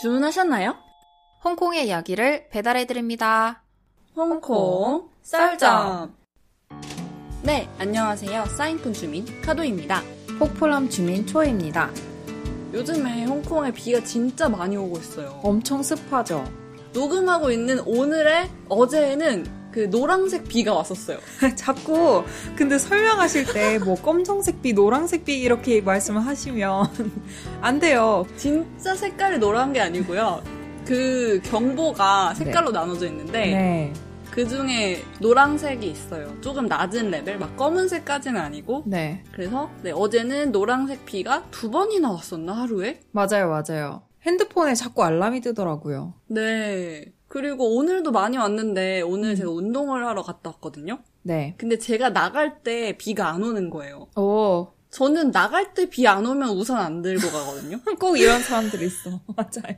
주문하셨나요? 홍콩의 이야기를 배달해드립니다. 홍콩 썰점. 네, 안녕하세요. 사인폰 주민 카도입니다. 폭포람 주민 초입니다. 요즘에 홍콩에 비가 진짜 많이 오고 있어요. 엄청 습하죠? 녹음하고 있는 오늘의 어제에는 그 노란색 비가 왔었어요. 자꾸 근데 설명하실 때 뭐 검정색 비, 노란색 비 이렇게 말씀을 하시면 안 돼요. 진짜 색깔이 노란 게 아니고요. 그 경보가 색깔로 나눠져 있는데 네. 그 중에 노란색이 있어요. 조금 낮은 레벨, 막 검은색까지는 아니고. 네. 그래서 네, 어제는 노란색 비가 두 번이나 왔었나 하루에? 맞아요, 맞아요. 핸드폰에 자꾸 알람이 뜨더라고요. 네. 그리고 오늘도 많이 왔는데 오늘 음. 제가 운동을 하러 갔다 왔거든요. 네. 근데 제가 나갈 때 비가 안 오는 거예요. 오, 저는 나갈 때 비 안 오면 우산 안 들고 가거든요. 꼭 이런 사람들이 있어. 맞아요.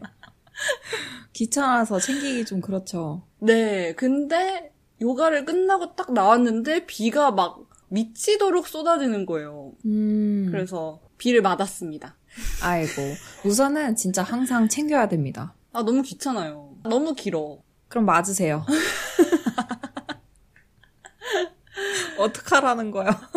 귀찮아서 챙기기 좀 그렇죠. 네. 근데 요가를 끝나고 딱 나왔는데 비가 막 미치도록 쏟아지는 거예요. 음. 그래서 비를 맞았습니다. 아이고. 우선은 진짜 항상 챙겨야 됩니다. 아, 너무 귀찮아요. 너무 길어. 그럼 맞으세요. 어떡하라는 거야?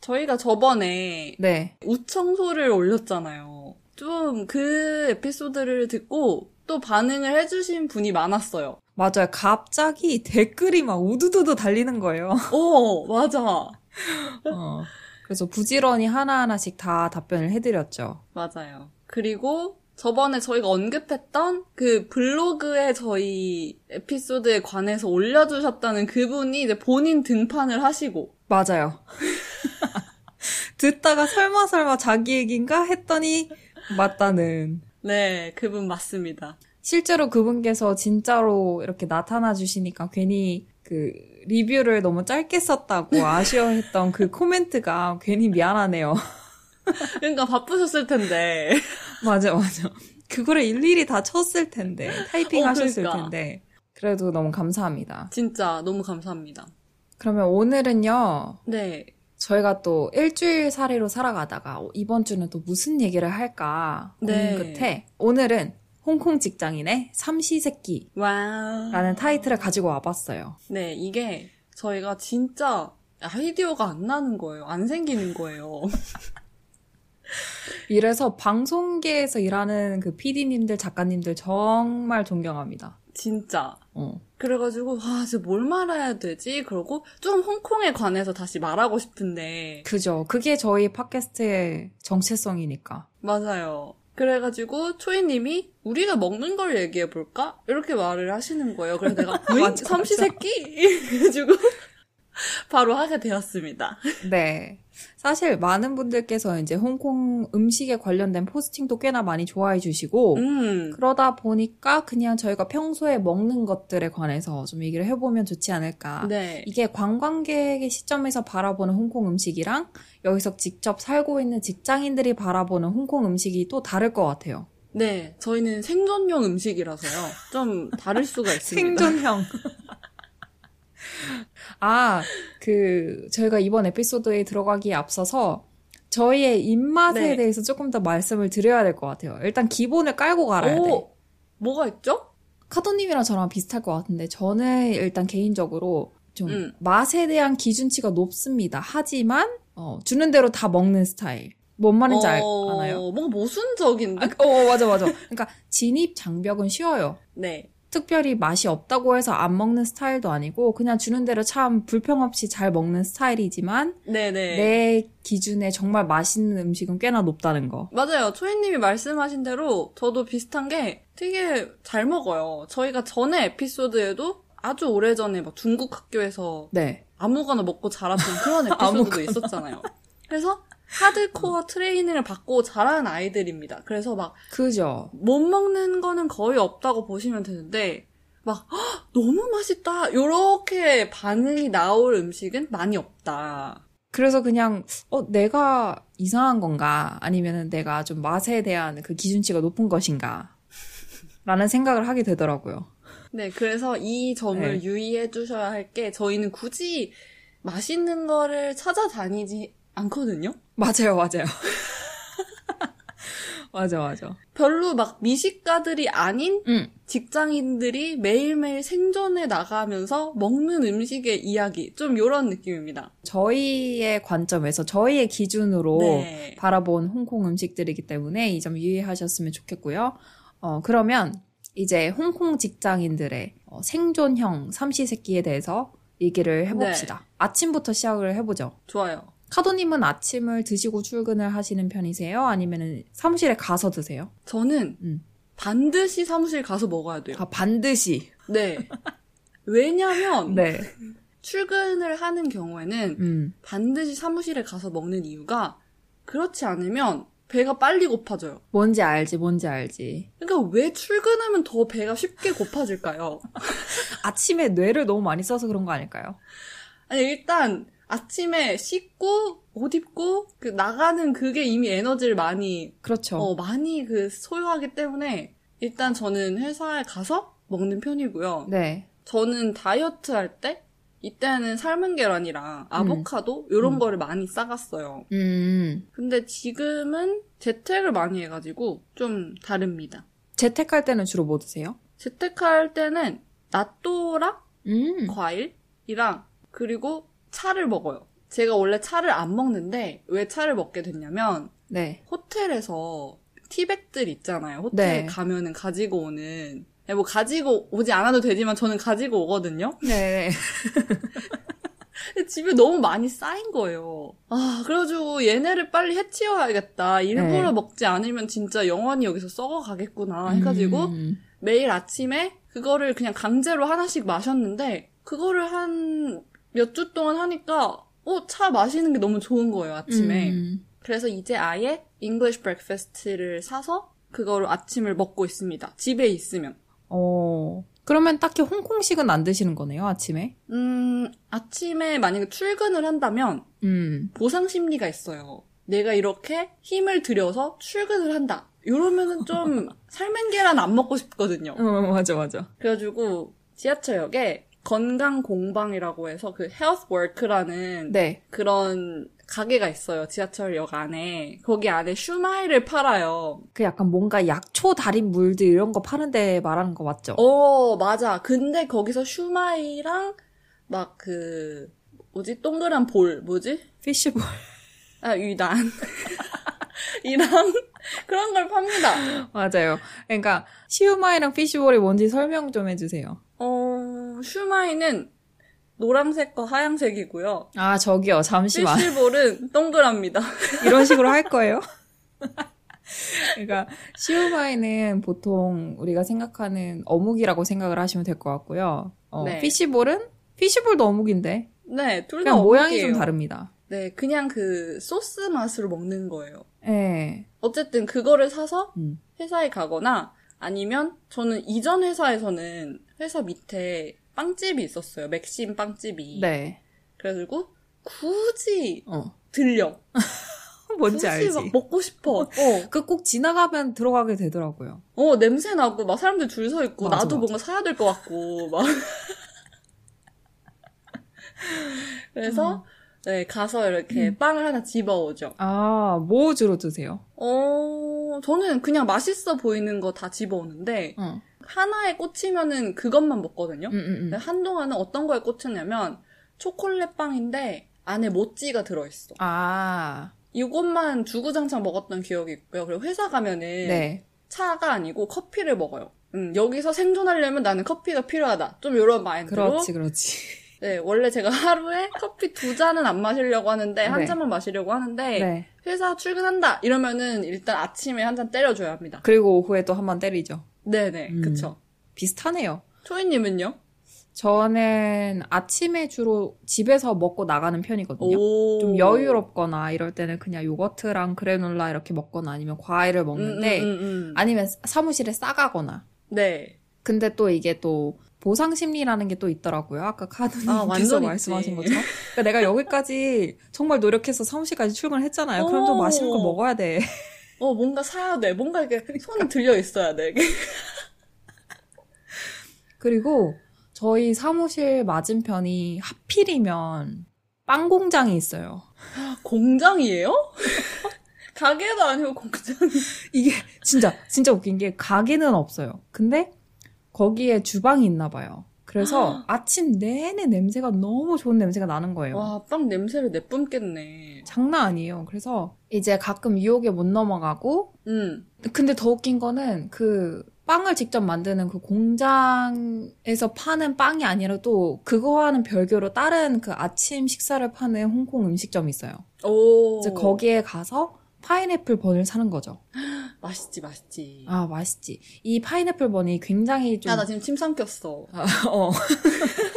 저희가 저번에 네. 우청소를 올렸잖아요. 좀 그 에피소드를 듣고 또 반응을 해주신 분이 많았어요. 맞아요. 갑자기 댓글이 막 우두두두 달리는 거예요. 어, 맞아. 어. 그래서 부지런히 하나하나씩 다 답변을 해드렸죠. 맞아요. 그리고 저번에 저희가 언급했던 그 블로그에 저희 에피소드에 관해서 올려주셨다는 그분이 이제 본인 등판을 하시고, 맞아요. 듣다가 설마 설마 자기 얘긴가 했더니 맞다는. 네, 그분 맞습니다. 실제로 그분께서 진짜로 이렇게 나타나 주시니까 괜히 그 리뷰를 너무 짧게 썼다고 아쉬워했던 그 코멘트가 괜히 미안하네요. 그러니까 바쁘셨을 텐데. 맞아, 맞아. 그거를 일일이 다 쳤을 텐데. 타이핑 어, 하셨을 그러니까. 텐데. 그래도 너무 감사합니다. 진짜 너무 감사합니다. 그러면 오늘은요, 네. 저희가 또 일주일 살이로 살아가다가 이번 주는 또 무슨 얘기를 할까 고민 네. 끝에 오늘은 홍콩 직장인의 삼시세끼 라는 wow. 타이틀을 가지고 와봤어요. 네, 이게 저희가 진짜 아이디어가 안 나는 거예요. 안 생기는 거예요. 이래서 방송계에서 일하는 그 PD님들, 작가님들 정말 존경합니다. 진짜. 어. 그래가지고, 아, 이제 뭘 말해야 되지? 그러고 좀 홍콩에 관해서 다시 말하고 싶은데. 그죠. 그게 저희 팟캐스트의 정체성이니까. 맞아요. 그래가지고 초이님이 우리가 먹는 걸 얘기해 볼까? 이렇게 말을 하시는 거예요. 그래서 내가. 삼시세끼? 그래가지고 바로 하게 되었습니다. 네. 사실 많은 분들께서 이제 홍콩 음식에 관련된 포스팅도 꽤나 많이 좋아해 주시고, 음, 그러다 보니까 그냥 저희가 평소에 먹는 것들에 관해서 좀 얘기를 해보면 좋지 않을까. 네. 이게 관광객의 시점에서 바라보는 홍콩 음식이랑 여기서 직접 살고 있는 직장인들이 바라보는 홍콩 음식이 또 다를 것 같아요. 네, 저희는 생존용 음식이라서요. 좀 다를 수가 있습니다. 생존형. 아, 그, 저희가 이번 에피소드에 들어가기에 앞서서 저희의 입맛에 네. 대해서 조금 더 말씀을 드려야 될 것 같아요. 일단 기본을 깔고 갈아야 돼. 오, 뭐가 있죠? 카도님이랑 저랑 비슷할 것 같은데, 저는 일단 개인적으로 좀 음. 맛에 대한 기준치가 높습니다. 하지만, 어, 주는 대로 다 먹는 스타일. 뭔 말인지 알, 어, 아나요? 뭔가 모순적인데? 아, 어, 맞아, 맞아. 그러니까, 진입 장벽은 쉬워요. 네. 특별히 맛이 없다고 해서 안 먹는 스타일도 아니고, 그냥 주는 대로 참 불평 없이 잘 먹는 스타일이지만, 네네. 내 기준에 정말 맛있는 음식은 꽤나 높다는 거. 맞아요. 초이님이 말씀하신 대로 저도 비슷한 게 되게 잘 먹어요. 저희가 전에 에피소드에도 아주 오래전에 막 중국 학교에서 네. 아무거나 먹고 자랐던 그런 에피소드도. 있었잖아요. 그래서 하드코어 트레이닝을 받고 자란 아이들입니다. 그래서 막못 그죠. 먹는 거는 거의 없다고 보시면 되는데 막 "헉, 너무 맛있다 요렇게 반응이 나올 음식은 많이 없다. 그래서 그냥, 어, 내가 이상한 건가? 아니면 내가 좀 맛에 대한 그 기준치가 높은 것인가? 라는 생각을 하게 되더라고요. 네, 그래서 이 점을 네. 유의해 주셔야 할 게 저희는 굳이 맛있는 거를 찾아다니지 않거든요. 맞아요, 맞아요. 맞아, 맞아. 별로 막 미식가들이 아닌 응. 직장인들이 매일매일 생존해 나가면서 먹는 음식의 이야기. 좀 요런 느낌입니다. 저희의 관점에서, 저희의 기준으로 네. 바라본 홍콩 음식들이기 때문에 이 점 유의하셨으면 좋겠고요. 어, 그러면 이제 홍콩 직장인들의 어, 생존형 삼시세끼에 대해서 얘기를 해봅시다. 아침부터 시작을 해보죠. 좋아요. 카도님은 아침을 드시고 출근을 하시는 편이세요? 아니면 사무실에 가서 드세요? 저는 음. 반드시 사무실 가서 먹어야 돼요. 아, 반드시. 네. 왜냐면 네. 출근을 하는 경우에는 음. 반드시 사무실에 가서 먹는 이유가 그렇지 않으면 배가 빨리 고파져요. 뭔지 알지, 뭔지 알지. 그러니까 왜 출근하면 더 배가 쉽게 고파질까요? 아침에 뇌를 너무 많이 써서 그런 거 아닐까요? 아니 일단 아침에 씻고 옷 입고 그 나가는 그게 이미 에너지를 많이 그렇죠. 어 많이 그 소요하기 때문에 일단 저는 회사에 가서 먹는 편이고요. 네. 저는 다이어트 할 때 이때는 삶은 계란이랑 아보카도 이런 음. 거를 많이 싸갔어요. 음. 근데 지금은 재택을 많이 해가지고 좀 다릅니다. 재택할 때는 주로 뭐 드세요? 재택할 때는 나또랑 음. 과일이랑 그리고 차를 먹어요. 제가 원래 차를 안 먹는데 왜 차를 먹게 됐냐면 네. 호텔에서 티백들 있잖아요. 호텔 네. 가면은 가지고 오는 네, 뭐 가지고 오지 않아도 되지만 저는 가지고 오거든요. 네. 집에 너무 많이 쌓인 거예요. 아, 그래가지고 얘네를 빨리 해치워야겠다. 일부러 네. 먹지 않으면 진짜 영원히 여기서 썩어가겠구나 해가지고 음. 매일 아침에 그거를 그냥 강제로 하나씩 마셨는데 그거를 한 몇 주 동안 하니까 어, 차 마시는 게 너무 좋은 거예요, 아침에. 음. 그래서 이제 아예 English breakfast를 사서 그거를 아침을 먹고 있습니다. 집에 있으면. 어. 그러면 딱히 홍콩식은 안 드시는 거네요, 아침에? 음, 아침에 만약에 출근을 한다면 음. 보상 심리가 있어요. 내가 이렇게 힘을 들여서 출근을 한다. 이러면은 좀 삶은 계란 안 먹고 싶거든요. 어, 맞아, 맞아. 그래가지고 지하철역에 건강 공방이라고 해서 그 헬스 워크라는 네. 그런 가게가 있어요. 지하철역 안에. 거기 안에 슈마이를 팔아요. 그 약간 뭔가 약초 달인 물들 이런 거 파는데 말하는 거 맞죠? 어, 맞아. 근데 거기서 슈마이랑 막 그 뭐지? 동그란 볼 뭐지? fish ball. 아, 鱼蛋. 이랑 그런 걸 팝니다. 맞아요. 그러니까 시우마이랑 피쉬볼이 뭔지 설명 좀 해주세요. 어, 슈마이는 노란색과 하얀색이고요. 아 저기요 잠시만 피쉬볼은 동그랍니다. 이런 식으로 할 거예요? 그러니까 시우마이는 보통 우리가 생각하는 어묵이라고 생각을 하시면 될 것 같고요. 어, 네. 피쉬볼은 피쉬볼도 어묵인데 네, 둘다 그냥 모양이. 좀 다릅니다. 네, 그냥 그 소스 맛으로 먹는 거예요. 예. 어쨌든 그거를 사서 음. 회사에 가거나 아니면 저는 이전 회사에서는 회사 밑에 빵집이 있었어요. 맥심 빵집이. 네. 그래가지고 굳이 어. 들려. 뭔지 굳이 알지? 막 먹고 싶어. 어. 그 꼭 지나가면 들어가게 되더라고요. 어, 냄새 나고 막 사람들 줄 서 있고 맞아, 나도 맞아. 뭔가 사야 될 것 같고 막. 그래서 네, 가서 이렇게 음. 빵을 하나 집어오죠. 아, 뭐 주로 드세요? 어, 저는 그냥 맛있어 보이는 거 다 집어오는데 어. 하나에 꽂히면은 그것만 먹거든요. 음, 음, 음. 한동안은 어떤 거에 꽂혔냐면 초콜릿 빵인데 안에 모찌가 들어있어. 아, 이것만 주구장창 먹었던 기억이 있고요. 그리고 회사 가면은 네. 차가 아니고 커피를 먹어요. 음, 여기서 생존하려면 나는 커피가 필요하다. 좀 이런 마인드로. 그렇지, 그렇지. 네, 원래 제가 하루에 커피 두 잔은 안 마시려고 하는데 한 네. 잔만 마시려고 하는데 네. 회사 출근한다 이러면은 일단 아침에 한 잔 때려줘야 합니다. 그리고 오후에 또 한 번 때리죠. 네네, 음. 그쵸. 비슷하네요. 초이님은요? 저는 아침에 주로 집에서 먹고 나가는 편이거든요. 오. 좀 여유롭거나 이럴 때는 그냥 요거트랑 그래놀라 이렇게 먹거나 아니면 과일을 먹는데 음, 음, 음, 음. 아니면 사무실에 싸가거나. 네. 근데 또 이게 또 보상 심리라는 게 또 있더라고요. 아까 카드님께서 아, 말씀하신. 것처럼. 그러니까 내가 여기까지 정말 노력해서 사무실까지 출근했잖아요. 그럼 좀 오. 맛있는 거 먹어야 돼. 어, 뭔가 사야 돼. 뭔가 이렇게 손이 들려 있어야 돼. 그리고 저희 사무실 맞은편이 하필이면 빵 공장이 있어요. 공장이에요? 가게도 아니고 공장이. 이게 진짜 진짜 웃긴 게 가게는 없어요. 근데 거기에 주방이 있나 봐요. 그래서 아침 내내 냄새가 너무 좋은 냄새가 나는 거예요. 와, 빵 냄새를 내뿜겠네. 장난 아니에요. 그래서 이제 가끔 유혹에 못 넘어가고 음. 근데 더 웃긴 거는 그 빵을 직접 만드는 그 공장에서 파는 빵이 아니라 또 그거와는 별개로 다른 그 아침 식사를 파는 홍콩 음식점이 있어요. 오. 이제 거기에 가서 파인애플 번을 사는 거죠. 맛있지, 맛있지. 아 맛있지. 이 파인애플 번이 굉장히 좀 야, 나 지금 침 삼켰어. 아, 어.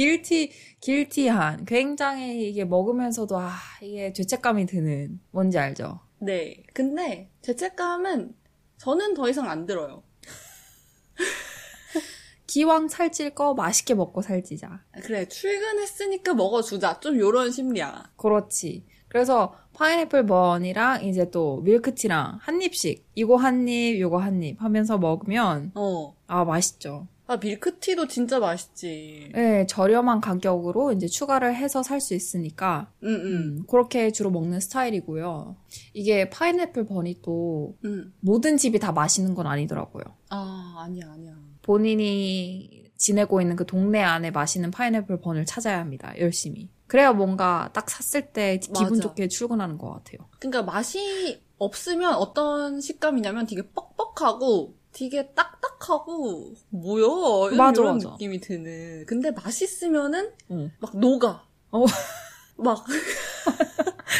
길티, 길티한, 굉장히 이게 먹으면서도, 아, 이게 죄책감이 드는, 뭔지 알죠? 네. 근데 죄책감은 저는 더 이상 안 들어요. 기왕 살찔 거 맛있게 먹고 살찌자. 그래, 출근했으니까 먹어주자. 좀 요런 심리야. 그렇지. 그래서 파인애플 번이랑 이제 또 밀크티랑 한 입씩, 이거 한 입, 요거 한 입 하면서 먹으면, 어. 아, 맛있죠. 아, 밀크티도 진짜 맛있지. 네, 저렴한 가격으로 이제 추가를 해서 살 수 있으니까, 응, 응. 음, 그렇게 주로 먹는 스타일이고요. 이게 파인애플 번이 또 응. 모든 집이 다 맛있는 건 아니더라고요. 아, 아니야, 아니야. 본인이 지내고 있는 그 동네 안에 맛있는 파인애플 번을 찾아야 합니다. 열심히. 그래야 뭔가 딱 샀을 때 기분 맞아. 좋게 출근하는 것 같아요. 그러니까 맛이 없으면 어떤 식감이냐면 되게 뻑뻑하고 되게 딱딱하고 뭐야 이런, 맞아, 이런 맞아. 느낌이 드는. 근데 맛있으면은 응. 막 녹아. 어. 막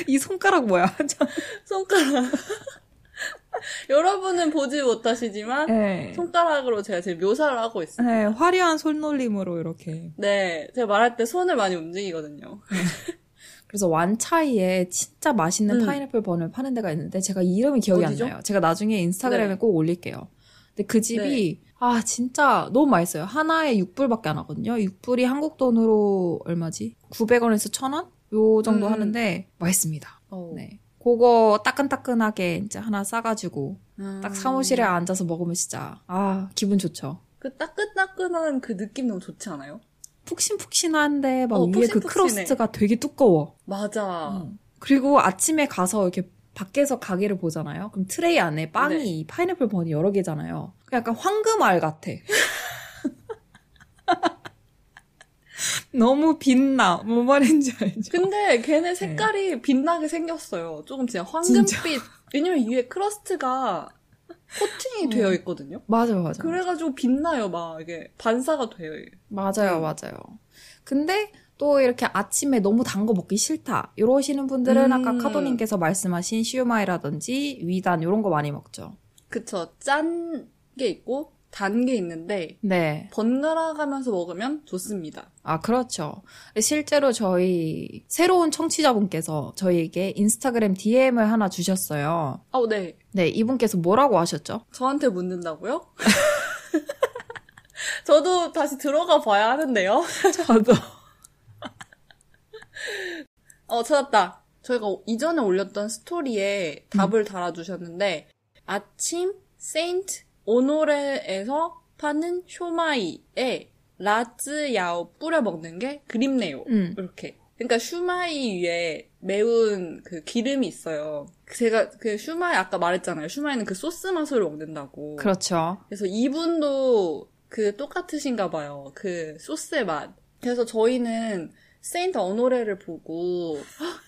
이 손가락 뭐야? 손가락. 여러분은 보지 못하시지만 네. 손가락으로 제가 지금 묘사를 하고 있어요. 네, 화려한 손놀림으로 이렇게. 네, 제가 말할 때 손을 많이 움직이거든요. 그래서 완차이에 진짜 맛있는 음. 파인애플 번을 파는 데가 있는데 제가 이름이 기억이 어디죠? 안 나요. 제가 나중에 인스타그램에 네. 꼭 올릴게요. 근데 그 집이 아 진짜 너무 맛있어요. 하나에 6불밖에 안 하거든요. 6불이 한국 돈으로 얼마지? 900원에서 1000원? 요 정도 음. 하는데 맛있습니다. 어. 네. 그거 따끈따끈하게 이제 하나 싸가지고 음. 딱 사무실에 앉아서 먹으면 진짜 아 기분 좋죠. 그 따끈따끈한 그 느낌 너무 좋지 않아요? 푹신푹신한데 막 어, 위에 그 푹신푹신해. crust가 되게 두꺼워. 맞아. 음. 그리고 아침에 가서 이렇게 밖에서 가게를 보잖아요. 그럼 트레이 안에 빵이 네. 파인애플 bun이 여러 개잖아요. 약간 황금알 같아. 너무 빛나. 뭐 말인지 알죠? 근데 걔네 색깔이 빛나게 생겼어요. 조금 진짜 황금빛. 왜냐면 위에 crust가 코팅이 어. 되어 있거든요. 맞아요, 맞아요. 그래가지고 빛나요, 막 이게 반사가 돼요. 맞아요, 음. 맞아요. 근데 또 이렇게 아침에 너무 단 거 먹기 싫다. 이러시는 분들은 음. 아까 카도님께서 말씀하신 시우마이라든지 위단 이런 거 많이 먹죠. 그쵸. 짠 게 있고 단 게 있는데 네. 번갈아 가면서 먹으면 좋습니다. 아, 그렇죠. 실제로 저희 새로운 청취자분께서 저희에게 인스타그램 DM을 하나 주셨어요. 어, 네. 네, 이분께서 뭐라고 하셨죠? 저한테 묻는다고요? 저도 다시 들어가 봐야 하는데요. 저도. 어, 찾았다. 저희가 이전에 올렸던 스토리에 답을 달아주셨는데, 아침 Saint Honore에서 파는 쇼마이에 辣椒油 뿌려 먹는 게 그립네요. 음. 이렇게. 그러니까 슈마이 위에 매운 그 기름이 있어요. 제가 그 슈마이 아까 말했잖아요. 슈마이는 그 소스 맛으로 먹는다고. 그렇죠. 그래서 이분도 그 똑같으신가 봐요. 그 소스의 맛. 그래서 저희는 Saint Honore를 보고 헉,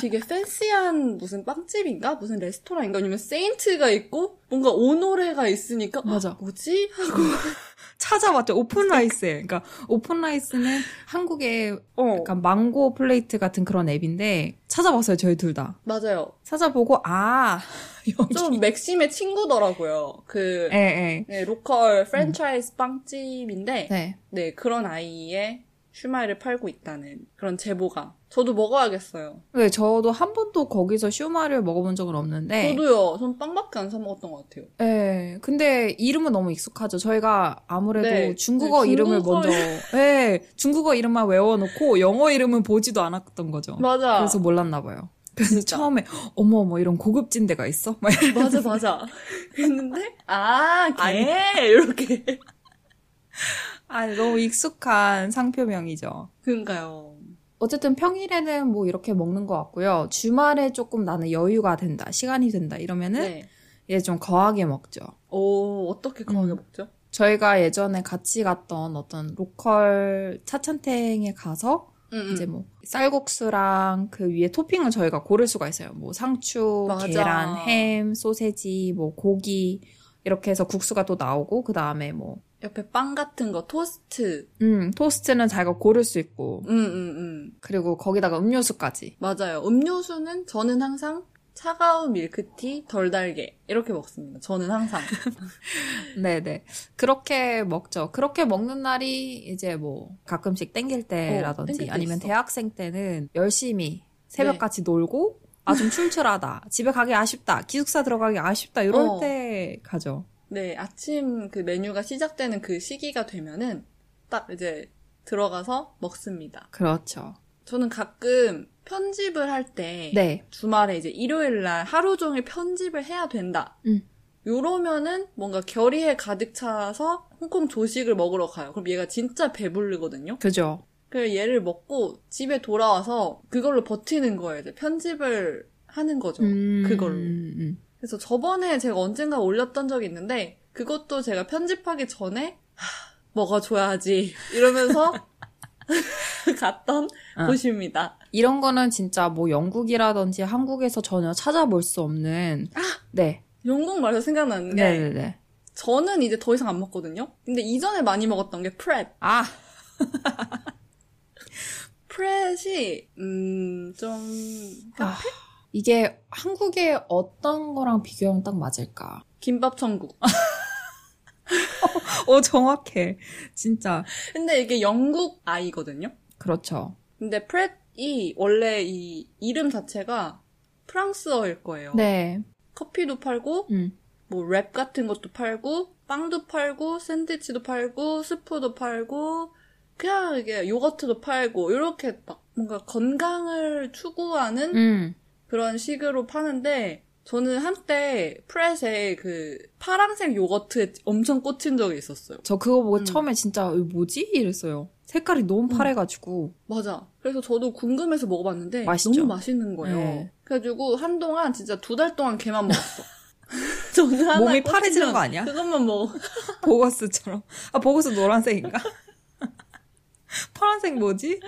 되게 fancy한 무슨 빵집인가? 무슨 레스토랑인가? 아니면 Saint가 있고 뭔가 Honore가 있으니까 맞아. 헉, 뭐지? 하고 찾아봤죠. OpenRice에. 그러니까 OpenRice는 한국의 어 약간 망고 플레이트 같은 그런 앱인데 찾아봤어요. 저희 둘 다. 맞아요. 찾아보고 아 여기. 좀 Maxim의 친구더라고요. 그 예, 예. 네, local 프랜차이즈 빵집인데 네. 네 그런 아이의 슈마이를 팔고 있다는 그런 제보가 저도 먹어야겠어요. 네, 저도 한 번도 거기서 슈마이를 먹어본 적은 없는데. 저도요. 전 빵밖에 안 사 먹었던 것 같아요. 네, 근데 이름은 너무 익숙하죠. 저희가 아무래도 네, 중국어 네, 이름을 중국어 먼저, 네, 중국어 이름만 외워놓고 영어 이름은 보지도 않았던 거죠. 맞아. 그래서 몰랐나 봐요. 그래서 진짜. 처음에 어머 어머 이런 고급진 데가 있어? 막. 맞아, 맞아. 그랬는데, 아, 개! 이렇게. 아니 너무 익숙한 상표명이죠. 그러니까요. 어쨌든 평일에는 뭐 이렇게 먹는 것 같고요. 주말에 조금 나는 여유가 된다, 시간이 된다 이러면은 네. 이제 좀 거하게 먹죠. 오, 어떻게 거하게 음. 먹죠? 저희가 예전에 같이 갔던 어떤 로컬 차찬탱에 가서 음, 이제 뭐 쌀국수랑 그 위에 토핑을 저희가 고를 수가 있어요. 뭐 상추, 맞아. 계란, 햄, 소세지, 뭐 고기 이렇게 해서 국수가 또 나오고 그 다음에 뭐 옆에 빵 같은 거, 토스트. 음, 토스트는 자기가 고를 수 있고 음, 음, 음. 그리고 거기다가 음료수까지. 맞아요. 음료수는 저는 항상 차가운 밀크티, 덜 달게. 이렇게 먹습니다. 저는 항상. 네네. 그렇게 먹죠. 그렇게 먹는 날이 이제 뭐 가끔씩 땡길 때라든지 땡길 때 아니면 있어. 대학생 때는 열심히 새벽같이 네. 놀고 아 좀 출출하다. 집에 가기 아쉽다. 기숙사 들어가기 아쉽다. 이럴 어. 때 가죠. 네, 아침 그 메뉴가 시작되는 그 시기가 되면은 딱 이제 들어가서 먹습니다. 그렇죠. 저는 가끔 편집을 할때 네. 주말에 이제 일요일 날 하루 종일 편집을 해야 된다. 음. 요러면은 뭔가 결의에 가득 차서 홍콩 조식을 먹으러 가요. 그럼 얘가 진짜 배부르거든요. 그죠. 그래서 얘를 먹고 집에 돌아와서 그걸로 버티는 거예요. 편집을 하는 거죠. 그걸로. 음, 음. 그래서 저번에 제가 언젠가 올렸던 적이 있는데 그것도 제가 편집하기 전에 하, 먹어줘야지 이러면서 갔던 어. 곳입니다. 이런 거는 진짜 뭐 영국이라든지 한국에서 전혀 찾아볼 수 없는 네. 영국 말해서 생각나는 게 네네네. 저는 이제 더 이상 안 먹거든요. 근데 이전에 많이 먹었던 게 프렛. 아, 프렛이 음좀 아, 이게 한국의 어떤 거랑 비교하면 딱 맞을까? 김밥 천국. 어, 정확해. 진짜. 근데 이게 영국 아이거든요. 그렇죠. 근데 Pret이 원래 이 이름 자체가 프랑스어일 거예요. 네. 커피도 팔고 음. 뭐 랩 같은 것도 팔고 빵도 팔고 샌드위치도 팔고 스프도 팔고 그냥 이게 요거트도 팔고 이렇게 막 뭔가 건강을 추구하는 음. 그런 식으로 파는데 저는 한때 Pret에 그 파란색 요거트에 엄청 꽂힌 적이 있었어요. 저 그거 보고 음. 처음에 진짜 뭐지? 이랬어요. 색깔이 너무 파래가지고. 맞아. 그래서 저도 궁금해서 먹어봤는데 맛있죠? 너무 맛있는 거예요. 네. 그래가지고 한동안 진짜 두 달 동안 걔만 먹었어. 저는 몸이 파래지는 거 아니야? 그것만 먹어. 보거스처럼. 아, 보거스 노란색인가? 파란색 뭐지?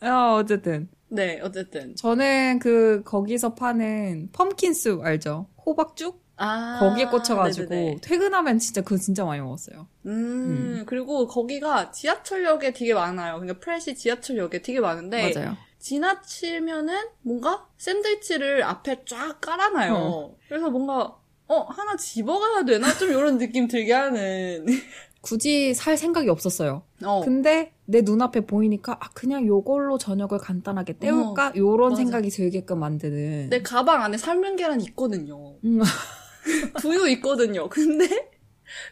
아, 어쨌든. 네, 어쨌든. 저는 그, 거기서 파는 펌킨숲 알죠? 호박죽? 아. 거기에 꽂혀가지고, 네네네. 퇴근하면 진짜 그거 진짜 많이 먹었어요. 음, 그리고 거기가 지하철역에 되게 많아요. 그러니까 프렛이 지하철역에 되게 많은데. 맞아요. 지나치면은 뭔가 샌드위치를 앞에 쫙 깔아놔요. 어. 그래서 뭔가, 어, 하나 집어가야 되나? 좀 이런 느낌 들게 하는. 굳이 살 생각이 없었어요. 어. 근데 내 눈앞에 보이니까, 아, 그냥 요걸로 저녁을 간단하게 때울까? 요런 맞아. 생각이 들게끔 만드는. 내 가방 안에 삶은 계란 있거든요. 음. 두유 있거든요. 근데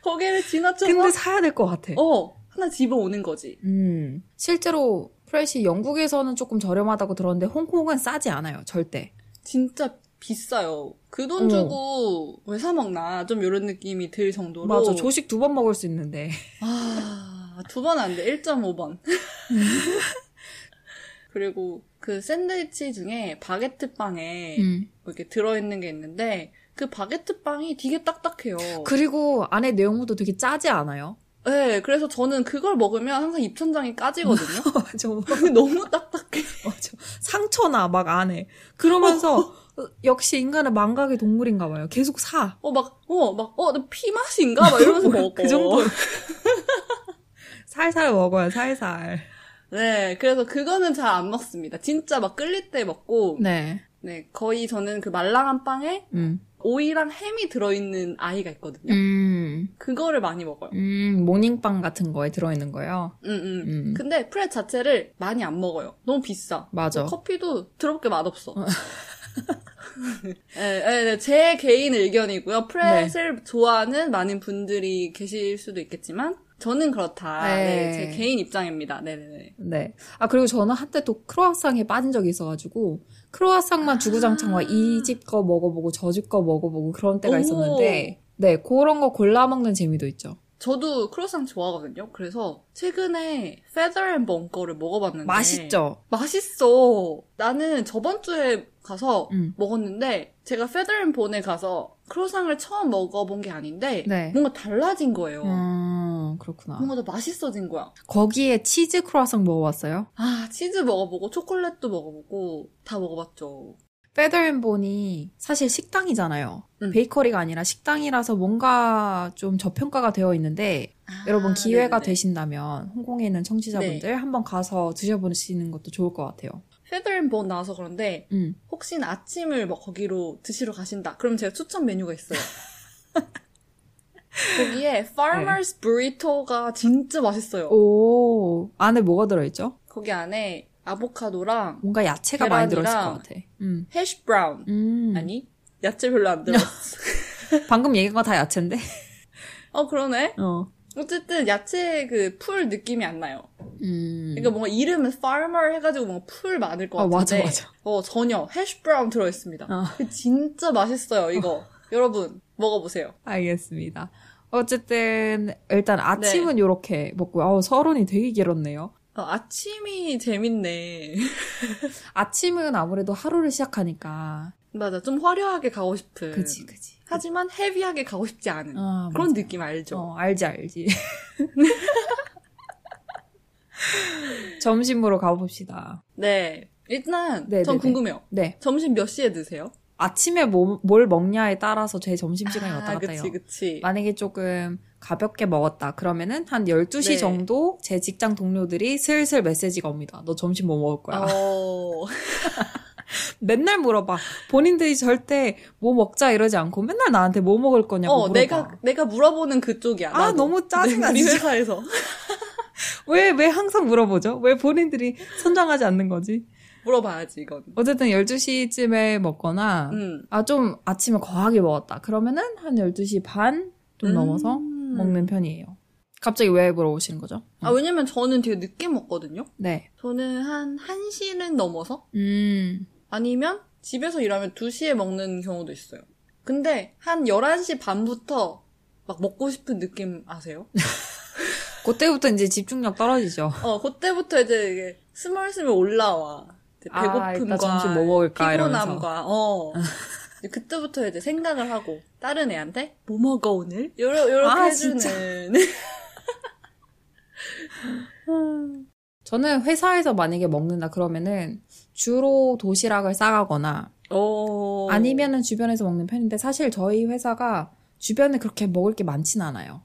거기를 지나쳐서 근데 사야 될 것 같아. 어 하나 집어오는 거지. 음. 실제로 프렛이 영국에서는 조금 저렴하다고 들었는데 홍콩은 싸지 않아요. 절대. 진짜 비싸요. 그돈 어. 주고 왜사 먹나 좀 이런 느낌이 들 정도로. 맞아. 조식 두 번 먹을 수 있는데. 아 두 번 안 돼. 1.5번. 그리고 그 샌드위치 중에 바게트 빵에 음. 뭐 이렇게 들어있는 게 있는데 그 바게트 빵이 되게 딱딱해요. 그리고 안에 내용물도 되게 짜지 않아요? 네, 그래서 저는 그걸 먹으면 항상 입천장이 까지거든요. 맞아. 너무 딱딱해. 맞아. 상처나 막 안에. 그러면서 어, 역시 인간은 망각의 동물인가 봐요. 계속 사. 어, 막, 어, 막, 어, 나 피맛인가? 막 이러면서 먹어. 그 정도. 살살 먹어요. 살살. 네, 그래서 그거는 잘 안 먹습니다. 진짜 막 끓일 때 먹고, 네. 네. 거의 저는 그 말랑한 빵에 음. 오이랑 햄이 들어있는 아이가 있거든요. 음. 그거를 많이 먹어요. 음. 모닝빵 같은 거에 들어있는 거요. 음, 음. 음. 근데 프렛 자체를 많이 안 먹어요. 너무 비싸. 맞아. 커피도 더럽게 맛없어. 네, 네, 네, 제 개인 의견이고요. 프렛을 좋아하는 많은 분들이 계실 수도 있겠지만, 저는 그렇다. 네, 네. 제 개인 입장입니다. 네네네. 네. 아, 그리고 저는 한때 또 크로아상에 빠진 적이 있어가지고, 크로아상만 주구장창 막이집 거 먹어보고 저 집 거 먹어보고 그런 때가 오. 있었는데, 네, 그런 거 골라 먹는 재미도 있죠. 저도 크로상 좋아하거든요. 그래서 최근에 feather and bone 거를 먹어봤는데 맛있죠? 맛있어. 나는 저번 주에 가서 음. 먹었는데 제가 feather and bone에 가서 크로상을 처음 먹어본 게 아닌데 네. 뭔가 달라진 거예요. 음, 그렇구나. 뭔가 더 맛있어진 거야. 거기에 치즈 크루아상 먹어봤어요? 아 치즈 먹어보고 초콜릿도 먹어보고 다 먹어봤죠. Feather & Bone이 사실 식당이잖아요. 음. 베이커리가 아니라 식당이라서 뭔가 좀 저평가가 되어 있는데 아, 여러분 기회가 네네네. 되신다면 홍콩에 있는 청취자분들 한번 가서 드셔보시는 것도 좋을 것 같아요. Feather & Bone 나와서 그런데 음. 혹시나 아침을 뭐 거기로 드시러 가신다. 그럼 제가 추천 메뉴가 있어요. 거기에 Farmer's Burrito가 진짜 맛있어요. 오, 안에 뭐가 들어있죠? 거기 안에 아보카도랑 뭔가 야채가 많이 들어있을 것 같아. 음. hash brown 음. 아니 야채 별로 안 들어있어. 방금 얘기한 거 다 야채인데? 어 그러네. 어. 어쨌든 야채 그 풀 느낌이 안 나요. 음. 그러니까 뭔가 이름은 farmer 해가지고 뭔가 풀 많을 것 어, 같은데. 맞아, 맞아. 어 전혀 hash brown 들어있습니다. 어. 그 진짜 맛있어요 이거. 여러분 먹어보세요. 알겠습니다. 어쨌든 일단 아침은 네. 요렇게 먹고요. 어우, 서론이 되게 길었네요. 어, 아침이 재밌네. 아침은 아무래도 하루를 시작하니까. 맞아 좀 화려하게 가고 싶은. 그치, 그치. 하지만 헤비하게 가고 싶지 않은 아, 그런 맞아. 느낌 알죠? 어, 알지, 알지. 점심으로 가봅시다. 네. 일단 네, 전 네, 네. 궁금해요. 네. 점심 몇 시에 드세요? 아침에 뭐, 뭘 먹냐에 따라서 제 점심시간이 왔다 아, 갔다 해요. 그치 그치. 만약에 조금 가볍게 먹었다. 그러면은 한 12시 네. 정도 제 직장 동료들이 슬슬 메시지가 옵니다. 너 점심 뭐 먹을 거야? 어... 맨날 물어봐. 본인들이 절대 뭐 먹자 이러지 않고 맨날 나한테 뭐 먹을 거냐고 어, 물어봐. 내가 내가 물어보는 그쪽이야. 아, 나도. 너무 짜증나, 우리 진짜. 회사에서 왜, 왜 항상 물어보죠? 왜 본인들이 선정하지 않는 거지? 물어봐야지 이건. 어쨌든 12시쯤에 먹거나, 음. 아, 좀 아침에 거하게 먹었다. 그러면은 한 12시 반 좀 음. 넘어서 먹는 편이에요. 갑자기 왜 물어보시는 거죠? 아 왜냐면 저는 되게 늦게 먹거든요. 네. 저는 한 1시는 넘어서 음. 아니면 집에서 일하면 2시에 먹는 경우도 있어요. 근데 한 11시 반부터 막 먹고 싶은 느낌 아세요? 그때부터 이제 집중력 떨어지죠. 어, 그때부터 이제 이게 스멀스멀 올라와. 아, 배고픔과 점심 뭐 먹을까 피곤함과 어. 그때부터 이제 생각을 하고 다른 애한테 뭐 먹어 오늘? 요러 요렇게 아, 해주는. 저는 회사에서 만약에 먹는다 그러면은 주로 도시락을 싸가거나 어. 아니면은 주변에서 먹는 편인데 사실 저희 회사가 주변에 그렇게 먹을 게 많진 않아요.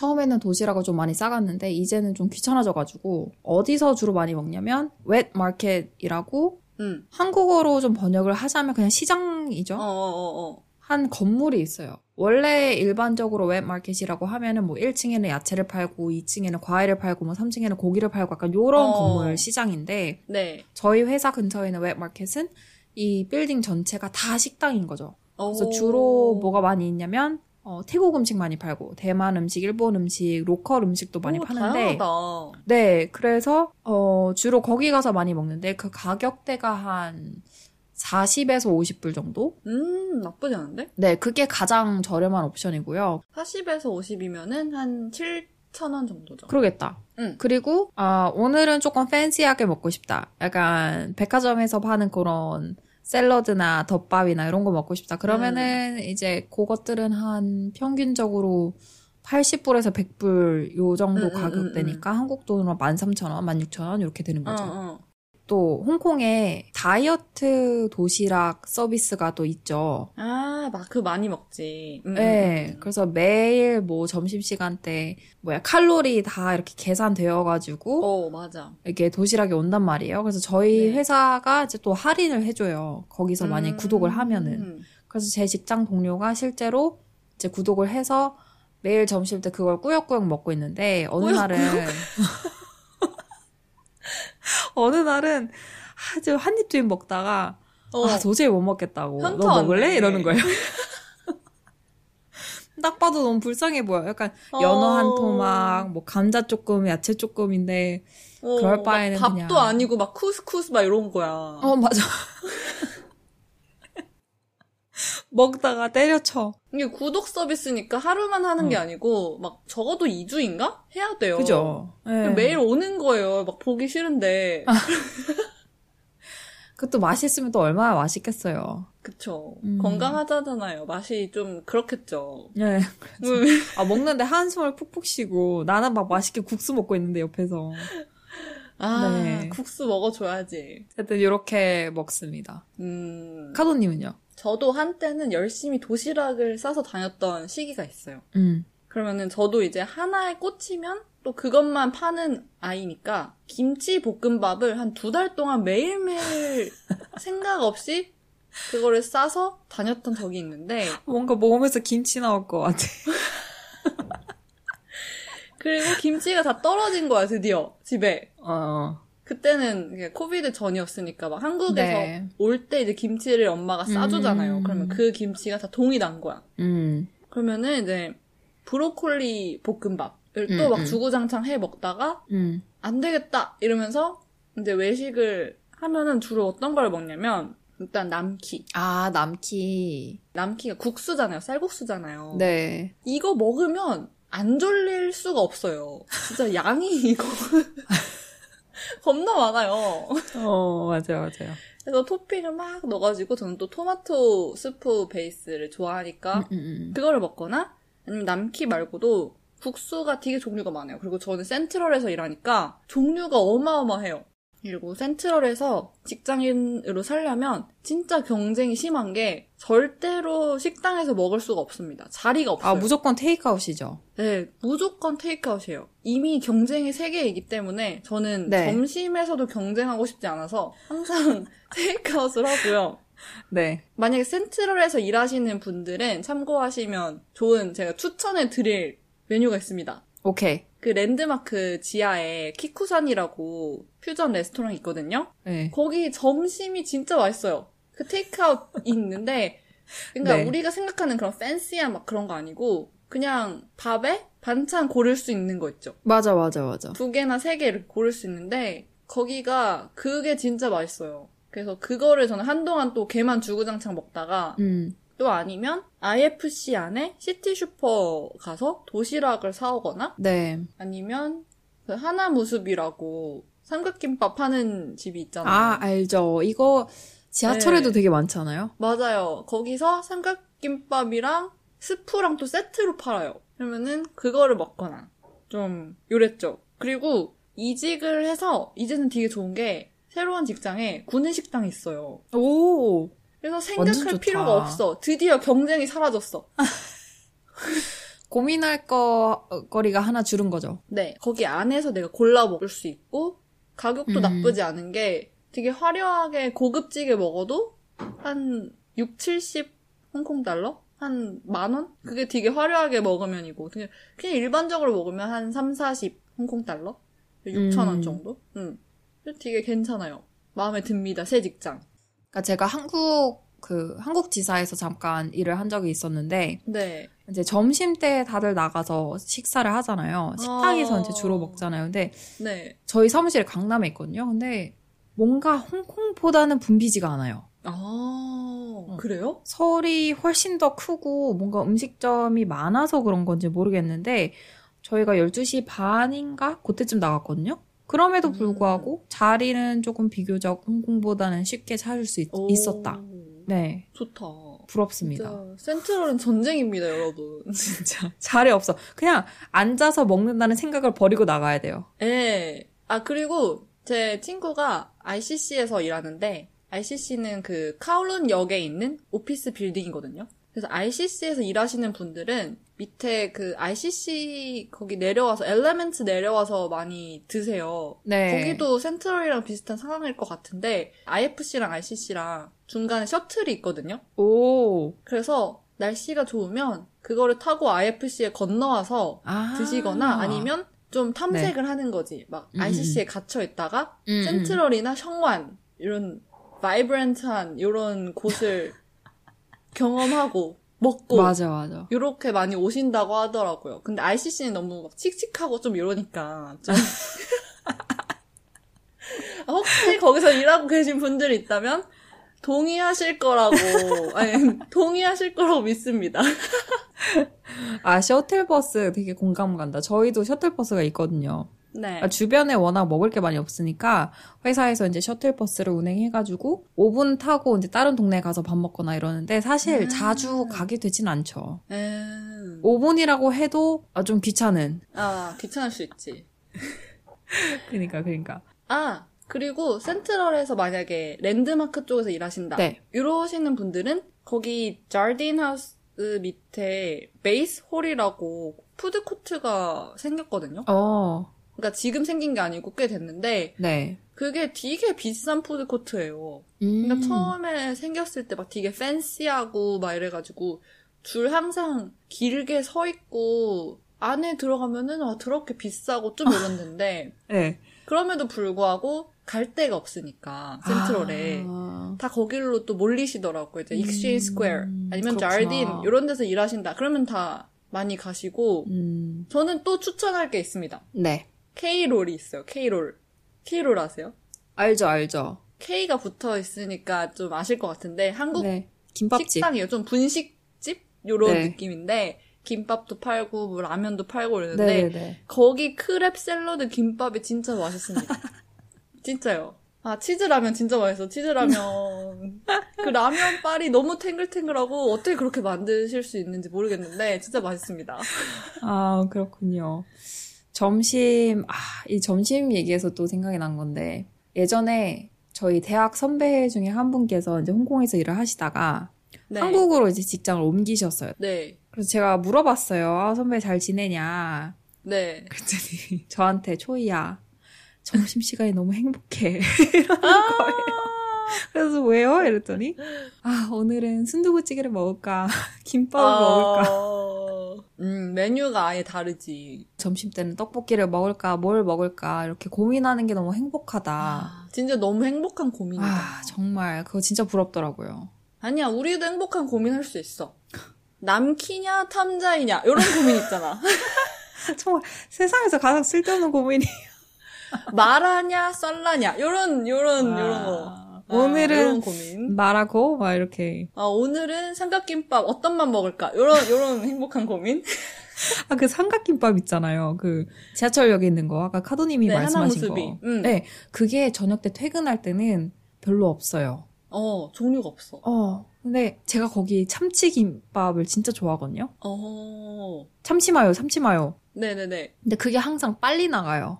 처음에는 도시락을 좀 많이 싸갔는데 이제는 좀 귀찮아져가지고 어디서 주로 많이 먹냐면 wet market이라고 응. 한국어로 좀 번역을 하자면 그냥 시장이죠. 어, 어, 어, 어. 한 건물이 있어요. 원래 일반적으로 market이라고 하면은 뭐 1층에는 야채를 팔고 2층에는 과일을 팔고 뭐 3층에는 고기를 팔고 약간 요런 어. 건물 시장인데 네. 저희 회사 근처에 있는 market은 이 빌딩 전체가 다 식당인 거죠. 그래서 오. 주로 뭐가 많이 있냐면 어, 태국 음식 많이 팔고 대만 음식, 일본 음식, 로컬 음식도 많이 오, 파는데 다양하다. 네 그래서 어, 주로 거기 가서 많이 먹는데 그 가격대가 한 40에서 50불 정도? 음, 나쁘지 않은데? 네 그게 가장 저렴한 옵션이고요. 40에서 50이면은 한 7,000원 정도죠. 그러겠다. 응. 그리고 아 오늘은 조금 팬시하게 먹고 싶다. 약간 백화점에서 파는 그런 샐러드나 덮밥이나 이런 거 먹고 싶다. 그러면은 이제 그것들은 한 평균적으로 80불에서 100불 요 정도 음, 음, 가격대니까 한국 돈으로 13,000원, 16,000원 이렇게 되는 어, 거죠. 어. 또 홍콩에 다이어트 도시락 서비스가 또 있죠. 아, 막 그 많이 먹지. 음, 네, 음, 음. 그래서 매일 뭐 점심시간 때 뭐야 칼로리 다 이렇게 계산되어 가지고 어, 맞아. 이렇게 도시락이 온단 말이에요. 그래서 저희 네. 회사가 이제 또 할인을 해 줘요. 거기서 만약 음. 구독을 하면은. 그래서 제 직장 동료가 실제로 이제 구독을 해서 매일 점심 때 그걸 꾸역꾸역 먹고 있는데 어느 꾸역꾸역? 날은 어느 날은 아주 한 입쯤 먹다가 어. 아 도저히 못 먹겠다고 너 먹을래? 이러는 거예요. 딱 봐도 너무 불쌍해 보여. 약간 연어 한 어. 토막, 뭐 감자 조금, 야채 조금인데 어, 그럴 막 바에는 밥도 그냥- 아니고 막 쿠스쿠스 막 이런 거야. 어, 맞아. 먹다가 때려쳐. 이게 구독 서비스니까 하루만 하는 게 어. 아니고 막 적어도 2주인가 해야 돼요. 그죠? 예. 매일 오는 거예요. 막 보기 싫은데. 그것도 맛있으면 또 얼마나 맛있겠어요. 그쵸. 음. 건강하다잖아요. 맛이 좀 그렇겠죠. 네. 음. 아, 먹는데 한숨을 푹푹 쉬고, 나는 막 맛있게 국수 먹고 있는데, 옆에서. 아, 네. 국수 먹어줘야지. 하여튼, 이렇게 먹습니다. 음. 카도님은요? 저도 한때는 열심히 도시락을 싸서 다녔던 시기가 있어요. 음. 그러면은 저도 이제 하나에 꽂히면 또 그것만 파는 아이니까 김치 볶음밥을 한 두 달 동안 매일매일 생각 없이 그거를 싸서 다녔던 적이 있는데 뭔가 먹으면서 김치 나올 것 같아. 그리고 김치가 다 떨어진 거야 드디어 집에 어. 그때는 COVID 전이었으니까 막 한국에서 네. 올때 이제 김치를 엄마가 싸주잖아요. 음. 그러면 그 김치가 다 동이 난 거야. 음. 그러면은 이제 브로콜리 볶음밥을 음, 또막 음. 주구장창 해 먹다가 음. 안 되겠다 이러면서 이제 외식을 하면은 주로 어떤 걸 먹냐면 일단 남키. 아, 남키. 남키가 국수잖아요. 쌀국수잖아요. 네. 이거 먹으면 안 졸릴 수가 없어요. 진짜 양이 이거 겁나 많아요. 어, 맞아요, 맞아요. 그래서 토핑을 막 넣어가지고 저는 또 토마토 스프 베이스를 좋아하니까 음, 음, 음. 그거를 먹거나 아니면 남키 말고도 국수가 되게 종류가 많아요. 그리고 저는 센트럴에서 일하니까 종류가 어마어마해요. 그리고 센트럴에서 직장인으로 살려면 진짜 경쟁이 심한 게 절대로 식당에서 먹을 수가 없습니다. 자리가 없어요. 아, 무조건 테이크아웃이죠. 네, 무조건 테이크아웃이에요. 이미 경쟁이 세계이기 때문에 저는 네. 점심에서도 경쟁하고 싶지 않아서 항상 테이크아웃을 하고요. 네. 만약에 센트럴에서 일하시는 분들은 참고하시면 좋은 제가 추천해 드릴 메뉴가 있습니다. 오케이. 그 랜드마크 지하에 키쿠산이라고 퓨전 레스토랑이 있거든요. 네. 거기 점심이 진짜 맛있어요. 그 테이크아웃 있는데, 그러니까 네. 우리가 생각하는 그런 팬시한 막 그런 거 아니고, 그냥 밥에 반찬 고를 수 있는 거 있죠. 맞아, 맞아, 맞아. 두 개나 세개 이렇게 고를 수 있는데, 거기가 그게 진짜 맛있어요. 그래서 그거를 저는 한동안 또 걔만 주구장창 먹다가, 음. 또 아니면 IFC 안에 시티슈퍼 가서 도시락을 사오거나, 네. 아니면 그 하나무습이라고 삼각김밥 파는 집이 있잖아요. 아, 알죠. 이거 지하철에도 네. 되게 많잖아요. 맞아요. 거기서 삼각김밥이랑 스프랑 또 세트로 팔아요. 그러면은 그거를 먹거나 좀 요랬죠. 그리고 이직을 해서 이제는 되게 좋은 게 새로운 직장에 구내식당이 있어요. 오. 그래서 생각할. 필요가 없어. 드디어 경쟁이 사라졌어. 고민할 거, 거리가 하나 줄은 거죠. 네. 거기 안에서 내가 골라 먹을 수 있고 가격도 음. 나쁘지 않은 게 되게 화려하게 고급지게 먹어도 한 6, 70 홍콩 달러? 한 만 원? 그게 되게 화려하게 먹으면이고 그냥, 그냥 일반적으로 먹으면 한 3, 40 홍콩 달러? 6천 원 음. 정도? 응. 되게 괜찮아요. 마음에 듭니다. 새 직장. 그러니까 제가 한국 그 한국 지사에서 잠깐 일을 한 적이 있었는데 네. 이제 점심 때 다들 나가서 식사를 하잖아요. 식당에서 어. 이제 주로 먹잖아요. 근데 네. 저희 사무실 강남에 있거든요. 근데 뭔가 홍콩보다는 붐비지가 않아요. 아, 그래요? 서울이 훨씬 더 크고 뭔가 음식점이 많아서 그런 건지 모르겠는데 저희가 12시 반인가 그때쯤 나갔거든요. 그럼에도 음. 불구하고 자리는 조금 비교적 홍콩보다는 쉽게 찾을 수 있, 오, 었다 네, 좋다. 부럽습니다. 센트럴은 전쟁입니다, 여러분. 진짜 자리 없어. 그냥 앉아서 먹는다는 생각을 버리고 나가야 돼요. 예. 아, 그리고 제 친구가 ICC에서 일하는데, ICC는 그 카울룬 역에 있는 오피스 빌딩이거든요. 그래서 ICC에서 일하시는 분들은 밑에 그 ICC 거기 내려와서, 엘레멘트 내려와서 많이 드세요. 네. 거기도 센트럴이랑 비슷한 상황일 것 같은데, IFC랑 ICC랑 중간에 셔틀이 있거든요. 오. 그래서 날씨가 좋으면 그거를 타고 IFC에 건너와서 아. 드시거나 아니면 좀 탐색을 하는 거지. 막 음, ICC에 gat혀 있다가 음, 센트럴이나 성완 이런 바이브런트한 이런 곳을 경험하고 먹고 맞아, 맞아. 이렇게 많이 오신다고 하더라고요. 근데 ICC는 너무 막 칙칙하고 좀 이러니까 좀 아, 혹시 거기서 일하고 계신 분들이 있다면 동의하실 거라고 아니 동의하실 거라고 믿습니다. 아, 셔틀버스 되게 공감 간다. 저희도 셔틀버스가 있거든요. 네. 아, 주변에 워낙 먹을 게 많이 없으니까 회사에서 이제 셔틀버스를 운행해가지고 5분 타고 이제 다른 동네 가서 밥 먹거나 이러는데 사실 음. 자주 가게 되진 않죠. 음. 5분이라고 해도 아, 좀 귀찮은. 아, 귀찮을 수 있지. 그러니까 그러니까. 아, 그리고 Central에서 만약에 Landmark 쪽에서 일하신다. 네. 이러시는 분들은 거기 Jardine House 밑에 BaseHall이라고 푸드코트가 생겼거든요. 어. 그러니까 지금 생긴 게 아니고 꽤 됐는데 네. 그게 되게 비싼 푸드코트예요. 음. 그러니까 처음에 생겼을 때 막 되게 fancy하고 막 이래가지고 줄 항상 길게 서 있고 안에 들어가면은 아 더럽게 비싸고 좀 이랬는데 네. 그럼에도 불구하고 갈 데가 없으니까 Central에 아. 다 거길로 또 몰리시더라고요. 이제 Exchange Square 아니면 그렇구나. Jardine 이런 데서 일하신다. 그러면 다 많이 가시고 음. 저는 또 추천할 게 있습니다. 네. K롤이 있어요. K롤. K롤 아세요? 알죠, 알죠. K가 붙어 있으니까 좀 아실 것 같은데 한국 네. 김밥집. 식당이에요. 좀 분식집 요런 네. 느낌인데 김밥도 팔고 뭐 라면도 팔고 이러는데 네네네. 거기 크랩 샐러드 김밥이 진짜 맛있습니다. 진짜요. 아 치즈 라면 진짜 맛있어. 치즈 라면 그 라면 빨이 너무 탱글탱글하고 어떻게 그렇게 만드실 수 있는지 모르겠는데 진짜 맛있습니다. 아, 그렇군요. 점심, 아, 이 점심 얘기해서 또 생각이 난 건데, 예전에 저희 대학 선배 중에 한 분께서 이제 홍콩에서 일을 하시다가 네. 한국으로 이제 직장을 옮기셨어요. 네. 그래서 제가 물어봤어요. 아, 선배 잘 지내냐. 네. 그랬더니 저한테 초이야. 점심시간이 너무 행복해. 아~ 그래서 왜요? 이랬더니, 아, 오늘은 순두부찌개를 먹을까? 김밥을 먹을까? 어... 음, 메뉴가 아예 다르지. 점심 때는 떡볶이를 먹을까? 뭘 먹을까? 이렇게 고민하는 게 너무 행복하다. 아, 진짜 너무 행복한 고민이다. 아, 정말 그거 진짜 부럽더라고요. 아니야, 우리도 행복한 고민할 수 있어. 남키냐, 탐자이냐, 이런 고민 있잖아. 정말 세상에서 가장 쓸데없는 고민이. 말하냐, 썰라냐, 요런, 요런, 아, 요런 거. 아, 오늘은 고민. 말하고 막 이렇게 아, 오늘은 삼각김밥 어떤 맛 먹을까? 요런, 요런 행복한 고민. 아 그 삼각김밥 있잖아요. 그 지하철역에 있는 거 아까 카도님이 네, 말씀하신. 거. 음. 네, 그게 저녁 때 퇴근할 때는 별로 없어요. 어, 종류가 없어. 어, 근데 제가 거기 참치김밥을 진짜 좋아하거든요. 어, 참치마요, 참치마요. 네네네. 근데 그게 항상 빨리 나가요.